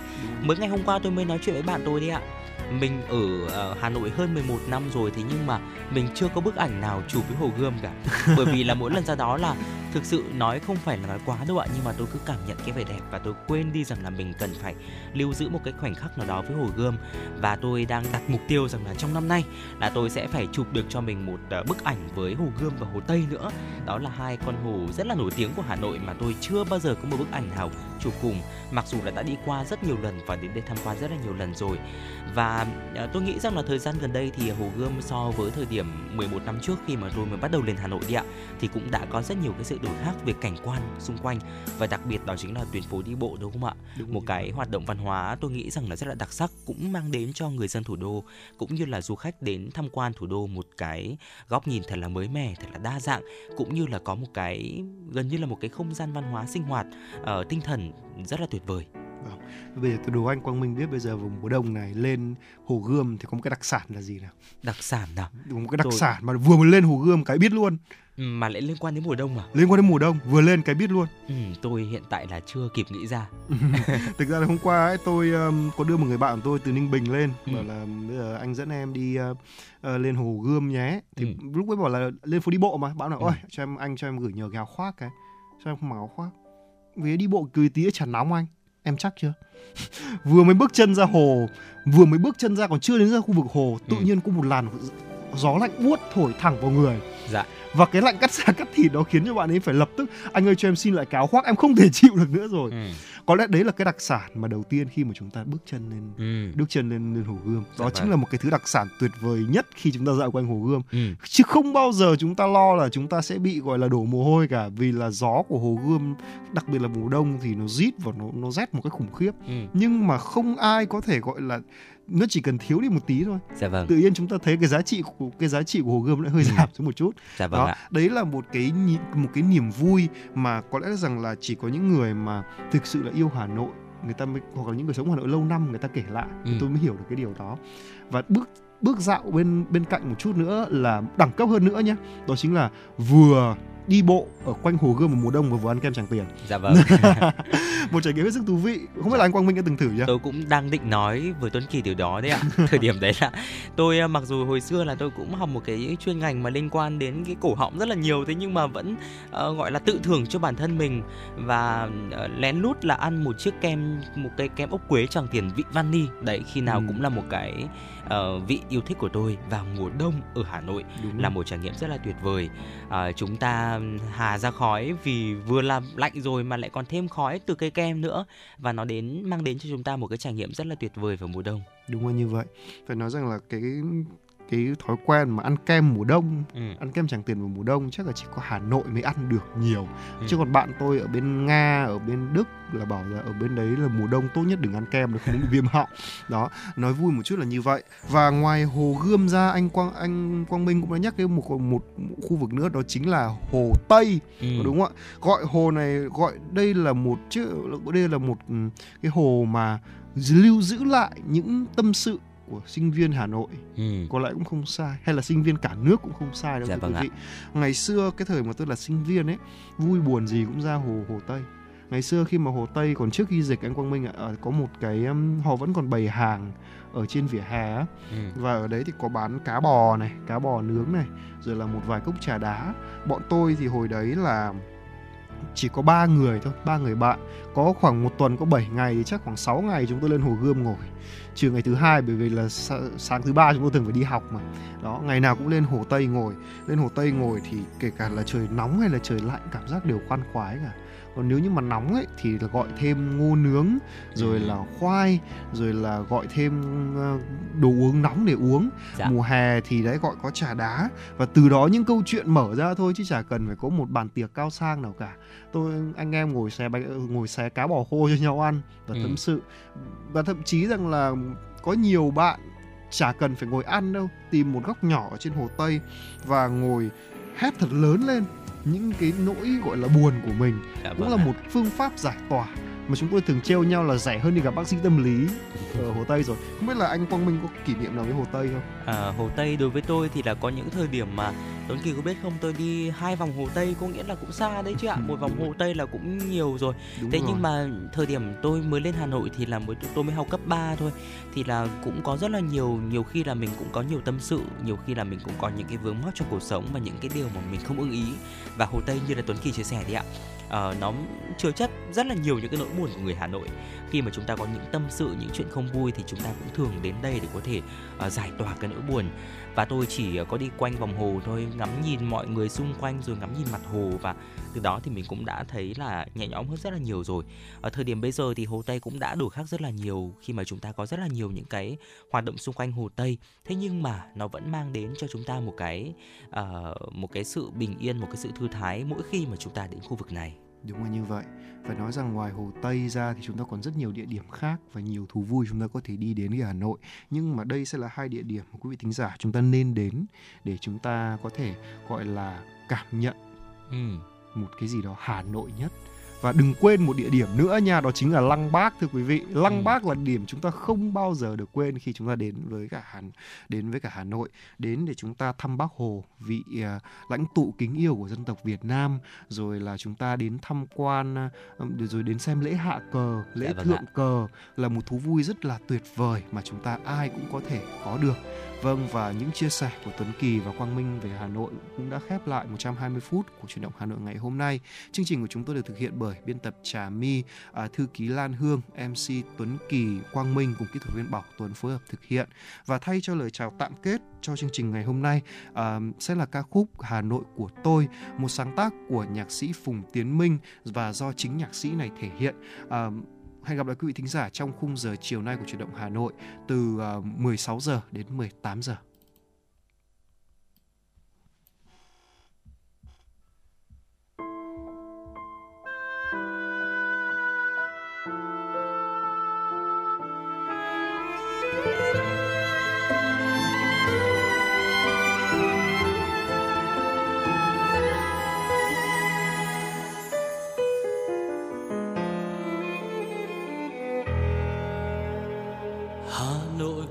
S2: Mới ngày hôm qua tôi mới nói chuyện với bạn tôi đi ạ mình ở ờ, Hà Nội hơn 11 năm rồi thế nhưng mà mình chưa có bức ảnh nào chụp với hồ gươm cả. Bởi vì là mỗi lần ra đó là thực sự nói không phải là nói quá đâu ạ nhưng mà tôi cứ cảm nhận cái vẻ đẹp và tôi quên đi rằng là mình cần phải lưu giữ một cái khoảnh khắc nào đó với hồ gươm. Và tôi đang đặt mục tiêu rằng là trong năm nay là tôi sẽ phải chụp được cho mình một ờ, bức ảnh với hồ gươm và hồ tây nữa. Đó là hai con hồ rất là nổi tiếng của hà nội mà tôi chưa bao giờ có một bức ảnh nào chụp cùng. Mặc dù là đã đi qua rất nhiều lần và đến đây tham quan rất là nhiều lần rồi. Và ờ, tôi nghĩ rằng là thời gian gần đây thì hồ gươm so với thời điểm 11 năm trước khi mà tôi mới bắt đầu lên hà nội đi ạ thì cũng đã có rất nhiều cái sự đổi khác về cảnh quan xung quanh. Và đặc biệt đó chính là tuyến phố đi bộ đúng không ạ? Một cái hoạt động văn hóa tôi nghĩ rằng là rất là đặc sắc cũng mang đến cho người dân thủ đô cũng như là du khách đến tham quan thủ đô một cái góc nhìn thật là mới mẻ thật là đa dạng cũng như là có một cái gần như là một cái không gian văn hóa sinh hoạt ở tinh thần rất là tuyệt vời
S1: Bây giờ tôi đố anh Quang Minh biết bây giờ vùng mùa đông này lên hồ Gươm thì có một cái đặc sản là gì nào?
S2: đặc sản nào
S1: Đúng một cái đặc
S2: Tôi-
S1: sản mà vừa mới lên hồ Gươm cái biết luôn.
S2: Ừ, mà lại liên quan đến mùa đông à
S1: Liên quan đến mùa đông vừa lên cái biết luôn.
S2: ừ, tôi hiện tại là chưa kịp nghĩ ra
S1: Thực ra là hôm qua ấy, tôi um, có đưa một người bạn của tôi từ Ninh Bình lên
S2: Ừ.
S1: bảo là bây giờ anh dẫn em đi uh, uh, lên hồ Gươm nhé. Thì
S2: Ừ.
S1: lúc ấy bảo là lên phố đi bộ mà, bảo là
S2: Ừ.
S1: ôi cho em anh cho em gửi nhờ cái áo khoác cái. Cho em không mặc áo khoác. Vì đi bộ cười tí chả nóng anh. Em chắc chưa? vừa mới bước chân ra hồ, vừa mới bước chân ra còn chưa đến ra khu vực hồ, tự
S2: Ừ.
S1: nhiên có một làn gió lạnh buốt thổi thẳng vào người.
S2: dạ
S1: Và cái lạnh cắt da cắt thịt đó khiến cho bạn ấy phải lập tức anh ơi cho em xin lại cái áo khoác em không thể chịu được nữa rồi
S2: ừ.
S1: Có lẽ đấy là cái đặc sản mà đầu tiên khi mà chúng ta bước chân lên
S2: Ừ.
S1: bước chân lên lên hồ gươm đó
S2: Dạ
S1: chính
S2: vâng.
S1: là một cái thứ đặc sản tuyệt vời nhất khi chúng ta dạo quanh hồ gươm
S2: Ừ.
S1: chứ không bao giờ chúng ta lo là chúng ta sẽ bị gọi là đổ mồ hôi cả vì là gió của hồ gươm đặc biệt là mùa đông thì nó rít và nó nó rét một cái khủng khiếp
S2: Ừ.
S1: nhưng mà không ai có thể gọi là nó chỉ cần thiếu đi một tí thôi
S2: Dạ vâng.
S1: tự nhiên chúng ta thấy cái giá trị của cái giá trị của hồ gươm lại hơi giảm xuống một chút
S2: Dạ vâng
S1: đó
S2: ạ.
S1: đấy là một cái một cái niềm vui mà có lẽ rằng là chỉ có những người mà thực sự là yêu Hà Nội người ta mới hoặc là những người sống ở Hà Nội lâu năm người ta kể lại
S2: Ừ.
S1: tôi mới hiểu được cái điều đó và bước bước dạo bên bên cạnh một chút nữa là đẳng cấp hơn nữa nhé đó chính là vừa đi bộ ở quanh hồ gươm vào mùa đông và vừa ăn kem Tràng Tiền
S2: Dạ vâng.
S1: một trải nghiệm hết sức thú vị không biết là anh Quang Minh đã từng thử chưa
S2: tôi cũng đang định nói với Tuấn Kỳ điều đó đấy ạ. Thời điểm đấy là tôi à, mặc dù hồi xưa là tôi cũng học một cái chuyên ngành mà liên quan đến cái cổ họng rất là nhiều thế nhưng mà vẫn ờ, gọi là tự thưởng cho bản thân mình và ờ, lén lút là ăn một chiếc kem một cái kem ốc quế tràng tiền vị vani đấy khi nào
S1: Ừ.
S2: cũng là một cái ờ, vị yêu thích của tôi vào mùa đông ở Hà Nội
S1: Đúng
S2: là một trải nghiệm rất là tuyệt vời à, chúng ta hà ra khói vì vừa làm lạnh rồi mà lại còn thêm khói từ cây kem nữa. Và nó đến, mang đến cho chúng ta một cái trải nghiệm rất là tuyệt vời vào mùa đông.
S1: Đúng là như vậy. Phải nói rằng là cái cái thói quen mà ăn kem mùa đông
S2: Ừ.
S1: ăn kem Tràng Tiền vào mùa đông chắc là chỉ có Hà Nội mới ăn được nhiều
S2: Ừ.
S1: chứ còn bạn tôi ở bên Nga ở bên Đức là bảo là ở bên đấy là mùa đông tốt nhất đừng ăn kem được không bị viêm họng đó nói vui một chút là như vậy và ngoài hồ Gươm ra anh Quang anh Quang Minh cũng đã nhắc đến một, một một khu vực nữa đó chính là hồ Tây
S2: Ừ.
S1: đúng không ạ gọi hồ này gọi đây là một chứ đây là một ừ, cái hồ mà lưu giữ lại những tâm sự của sinh viên Hà Nội
S2: Ừ.
S1: có lẽ cũng không sai hay là sinh viên cả nước cũng không sai đâu
S2: Dạ
S1: thưa
S2: vâng
S1: quý
S2: ạ.
S1: vị ngày xưa cái thời mà tôi là sinh viên ấy vui buồn gì cũng ra hồ hồ Tây ngày xưa khi mà hồ Tây còn trước khi dịch anh Quang Minh ạ ờ, có một cái um, họ vẫn còn bày hàng ở trên vỉa hè á
S2: Ừ.
S1: và ở đấy thì có bán cá bò này cá bò nướng này rồi là một vài cốc trà đá bọn tôi thì hồi đấy là chỉ có ba người thôi, ba người bạn. Có khoảng một tuần, có 7 ngày thì chắc khoảng 6 ngày chúng tôi lên hồ gươm ngồi. Trừ ngày thứ hai, bởi vì là sáng thứ ba chúng tôi thường phải đi học mà. Đó, ngày nào cũng lên hồ tây ngồi. Lên hồ tây ngồi thì kể cả là trời nóng hay là trời lạnh, cảm giác đều khoan khoái cả còn nếu như mà nóng ấy thì là gọi thêm ngô nướng rồi
S2: Ừ.
S1: là khoai rồi là gọi thêm ờ, đồ uống nóng để uống
S2: Dạ.
S1: mùa hè thì đấy gọi có trà đá và từ đó những câu chuyện mở ra thôi chứ chả cần phải có một bàn tiệc cao sang nào cả tôi anh em ngồi xé bánh ngồi xé cá bò khô cho nhau ăn và
S2: Ừ.
S1: tâm sự và thậm chí rằng là có nhiều bạn chả cần phải ngồi ăn đâu tìm một góc nhỏ ở trên hồ tây và ngồi hét thật lớn lên những cái nỗi gọi là buồn của mình
S2: Dạ
S1: cũng
S2: vâng
S1: là
S2: ạ.
S1: một phương pháp giải tỏa mà chúng tôi thường trêu nhau là rẻ hơn đi gặp bác sĩ tâm lý ở hồ tây rồi. Không biết là anh quang minh có kỷ niệm nào với hồ tây không?
S2: À, hồ Tây đối với tôi thì là có những thời điểm mà Tuấn Kỳ có biết không? Tôi đi hai vòng hồ Tây có nghĩa là cũng xa đấy chứ ạ. Một vòng hồ Tây là cũng nhiều rồi.
S1: Đúng
S2: thế
S1: rồi.
S2: nhưng mà thời điểm tôi mới lên Hà Nội thì là mới tôi mới học cấp 3 thôi. Thì là cũng có rất là nhiều nhiều khi là mình cũng có nhiều tâm sự nhiều khi là mình cũng có những cái vướng mắc trong cuộc sống và những cái điều mà mình không ưng ý. Và hồ Tây như là Tuấn Kỳ chia sẻ đấy ạ uh, nó chứa chất rất là nhiều những cái nỗi buồn của người Hà Nội. Khi mà chúng ta có những tâm sự những chuyện không vui thì chúng ta cũng thường đến đây để có thể uh, giải tỏa cái nỗi buồn. Và tôi chỉ có đi quanh vòng hồ thôi ngắm nhìn mọi người xung quanh rồi ngắm nhìn mặt hồ và từ đó thì mình cũng đã thấy là nhẹ nhõm hơn rất là nhiều rồi ở thời điểm bây giờ thì hồ tây cũng đã đổi khác rất là nhiều khi mà chúng ta có rất là nhiều những cái hoạt động xung quanh hồ tây thế nhưng mà nó vẫn mang đến cho chúng ta một cái ờ, một cái sự bình yên một cái sự thư thái mỗi khi mà chúng ta đến khu vực này
S1: Đúng là như vậy. Phải nói rằng ngoài Hồ Tây ra thì chúng ta còn rất nhiều địa điểm khác và nhiều thú vui chúng ta có thể đi đến ở Hà Nội. Nhưng mà đây sẽ là hai địa điểm mà quý vị thính giả chúng ta nên đến để chúng ta có thể gọi là cảm nhận
S2: ừ.
S1: Một cái gì đó Hà Nội nhất. Và đừng quên một địa điểm nữa nha, đó chính là Lăng Bác thưa quý vị. Lăng
S2: Ừ.
S1: Bác là điểm chúng ta không bao giờ được quên khi chúng ta đến với cả Hà đến với cả Hà Nội, đến để chúng ta thăm Bác Hồ, vị à, lãnh tụ kính yêu của dân tộc Việt Nam, rồi là chúng ta đến tham quan à, rồi đến xem lễ hạ cờ, lễ
S2: Dạ vâng
S1: thượng
S2: ạ.
S1: cờ là một thú vui rất là tuyệt vời mà chúng ta ai cũng có thể có được. Vâng và những chia sẻ của Tuấn Kỳ và Quang Minh về Hà Nội cũng đã khép lại 120 phút của chuyển động Hà Nội ngày hôm nay. Chương trình của chúng tôi được thực hiện bởi biên tập Trà My, à, thư ký Lan Hương, MC Tuấn Kỳ, Quang Minh cùng kỹ thuật viên Bảo Tuấn phối hợp thực hiện. Và thay cho lời chào tạm kết cho chương trình ngày hôm nay à, sẽ là ca khúc Hà Nội của tôi, một sáng tác của nhạc sĩ Phùng Tiến Minh và do chính nhạc sĩ này thể hiện. À, hẹn gặp lại quý vị thính giả trong khung giờ chiều nay của chuyển động Hà Nội từ ờ, 16 giờ đến 18 giờ.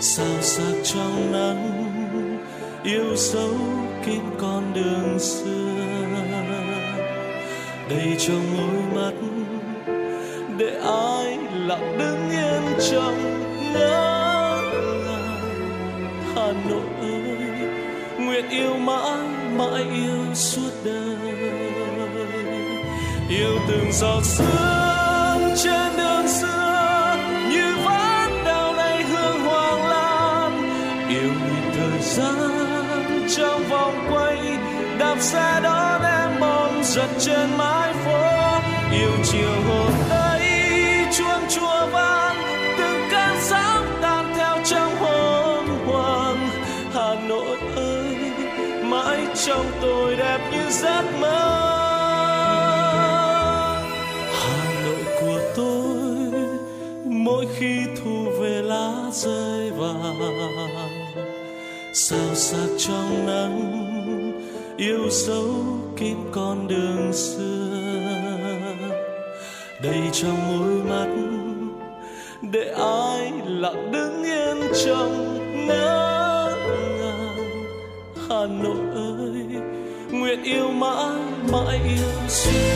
S8: sao sắc trong nắng, yêu dấu kín con đường xưa. Đầy trong đôi mắt, để ai lặng đứng yên trong ngỡ ngàng hà nội ơi nguyện yêu mãi mãi yêu suốt đời. Yêu từng giọt sương sao sắc trong nắng, yêu dấu kín con đường xưa. Đầy trong môi mắt, để ai lặng đứng yên trong ngỡ ngàng hà nội ơi, nguyện yêu mãi mãi yêu suốt.